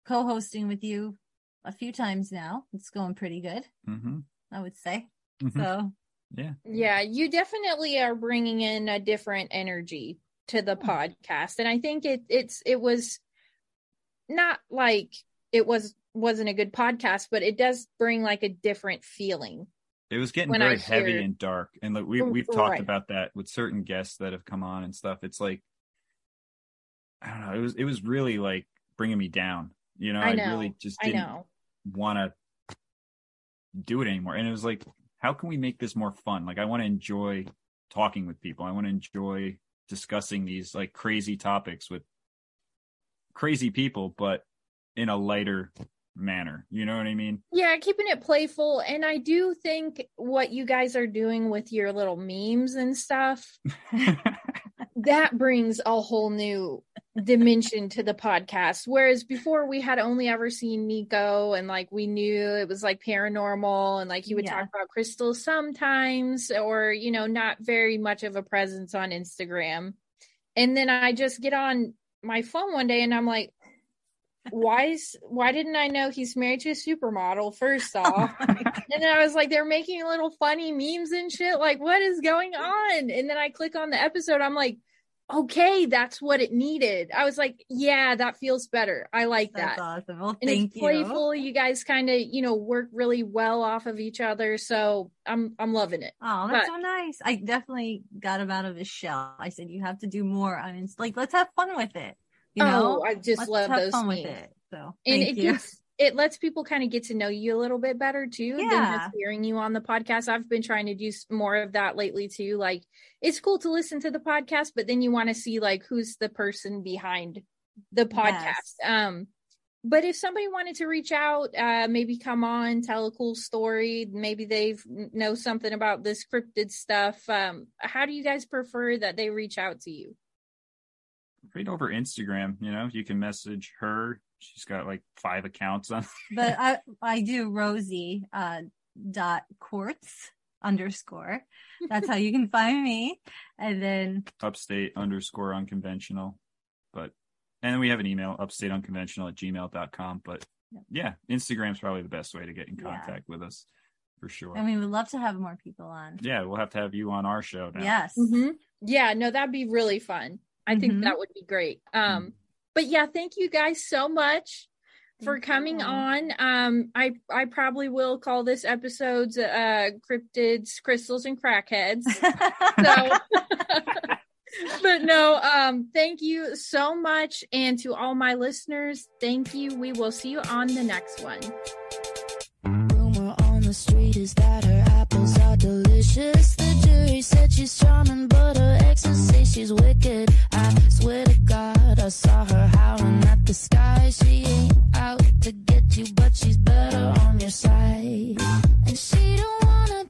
co-hosting with you a few times now. It's going pretty good, Mhm. I would say. Mhm. So Yeah. Yeah, you definitely are bringing in a different energy to the podcast, and I think it it's it was not like it was wasn't a good podcast, but it does bring like a different feeling. It was getting very heavy and dark, and like we we've talked right. about that with certain guests that have come on and stuff. It's like I don't know. It was it was really like bringing me down. You know, I I, really just didn't want to do it anymore. And it was like, how can we make this more fun? Like, I want to enjoy talking with people. I want to enjoy discussing these like crazy topics with crazy people, but in a lighter manner. You know what I mean? Yeah, keeping it playful, and I do think what you guys are doing with your little memes and stuff [LAUGHS] that brings a whole new dimension to the podcast. Whereas before we had only ever seen Niko and like we knew it was like paranormal and like he would Yeah. talk about crystals sometimes or, you know, not very much of a presence on Instagram. And then I just get on my phone one day and I'm like, why is why didn't I know he's married to a supermodel first [LAUGHS] oh off? and then I was like, they're making little funny memes and shit. Like, what is going on? And then I click on the episode. I'm like, okay, that's what it needed. I was like, yeah, that feels better. I like That's that. awesome. Well, And thank it's you. playful. You guys kind of, you know, work really well off of each other. So I'm I'm loving it. Oh, that's But- so nice. I definitely got him out of his shell. I said, you have to do more on Inst- like, let's have fun with it. You know, oh, I just let's love those fun with it. So and it you. gets it lets people kind of get to know you a little bit better too than Yeah. just hearing you on the podcast i've been trying to do more of that lately too like it's cool to listen to the podcast but then you want to see like who's the person behind the podcast Yes. um but if somebody wanted to reach out uh maybe come on tell a cool story maybe they've know something about this cryptid stuff um how do you guys prefer that they reach out to you right over Instagram, you know, you can message her. She's got like five accounts on. [LAUGHS] but I I do Rosie uh dot quartz underscore. That's how you can find me. And then upstate underscore unconventional. But and then we have an email, upstate unconventional at gmail.com. But yeah, Instagram's probably the best way to get in Yeah. contact with us for sure. I mean we'd love to have more people on. yeah, we'll have to have you on our show now. Yes. Mhm. Yeah, no, that'd be really fun. I think Mhm. that would be great. Um, but yeah, thank you guys so much for coming on. Um, I I probably will call this episode's uh cryptids, crystals, and crackheads. [LAUGHS] So [LAUGHS] but no, um, thank you so much. And to all my listeners, thank you. We will see you on the next one. She said she's charming, but her exes say she's wicked. I swear to God, I saw her howling at the sky. She ain't out to get you, but she's better on your side. And she don't wanna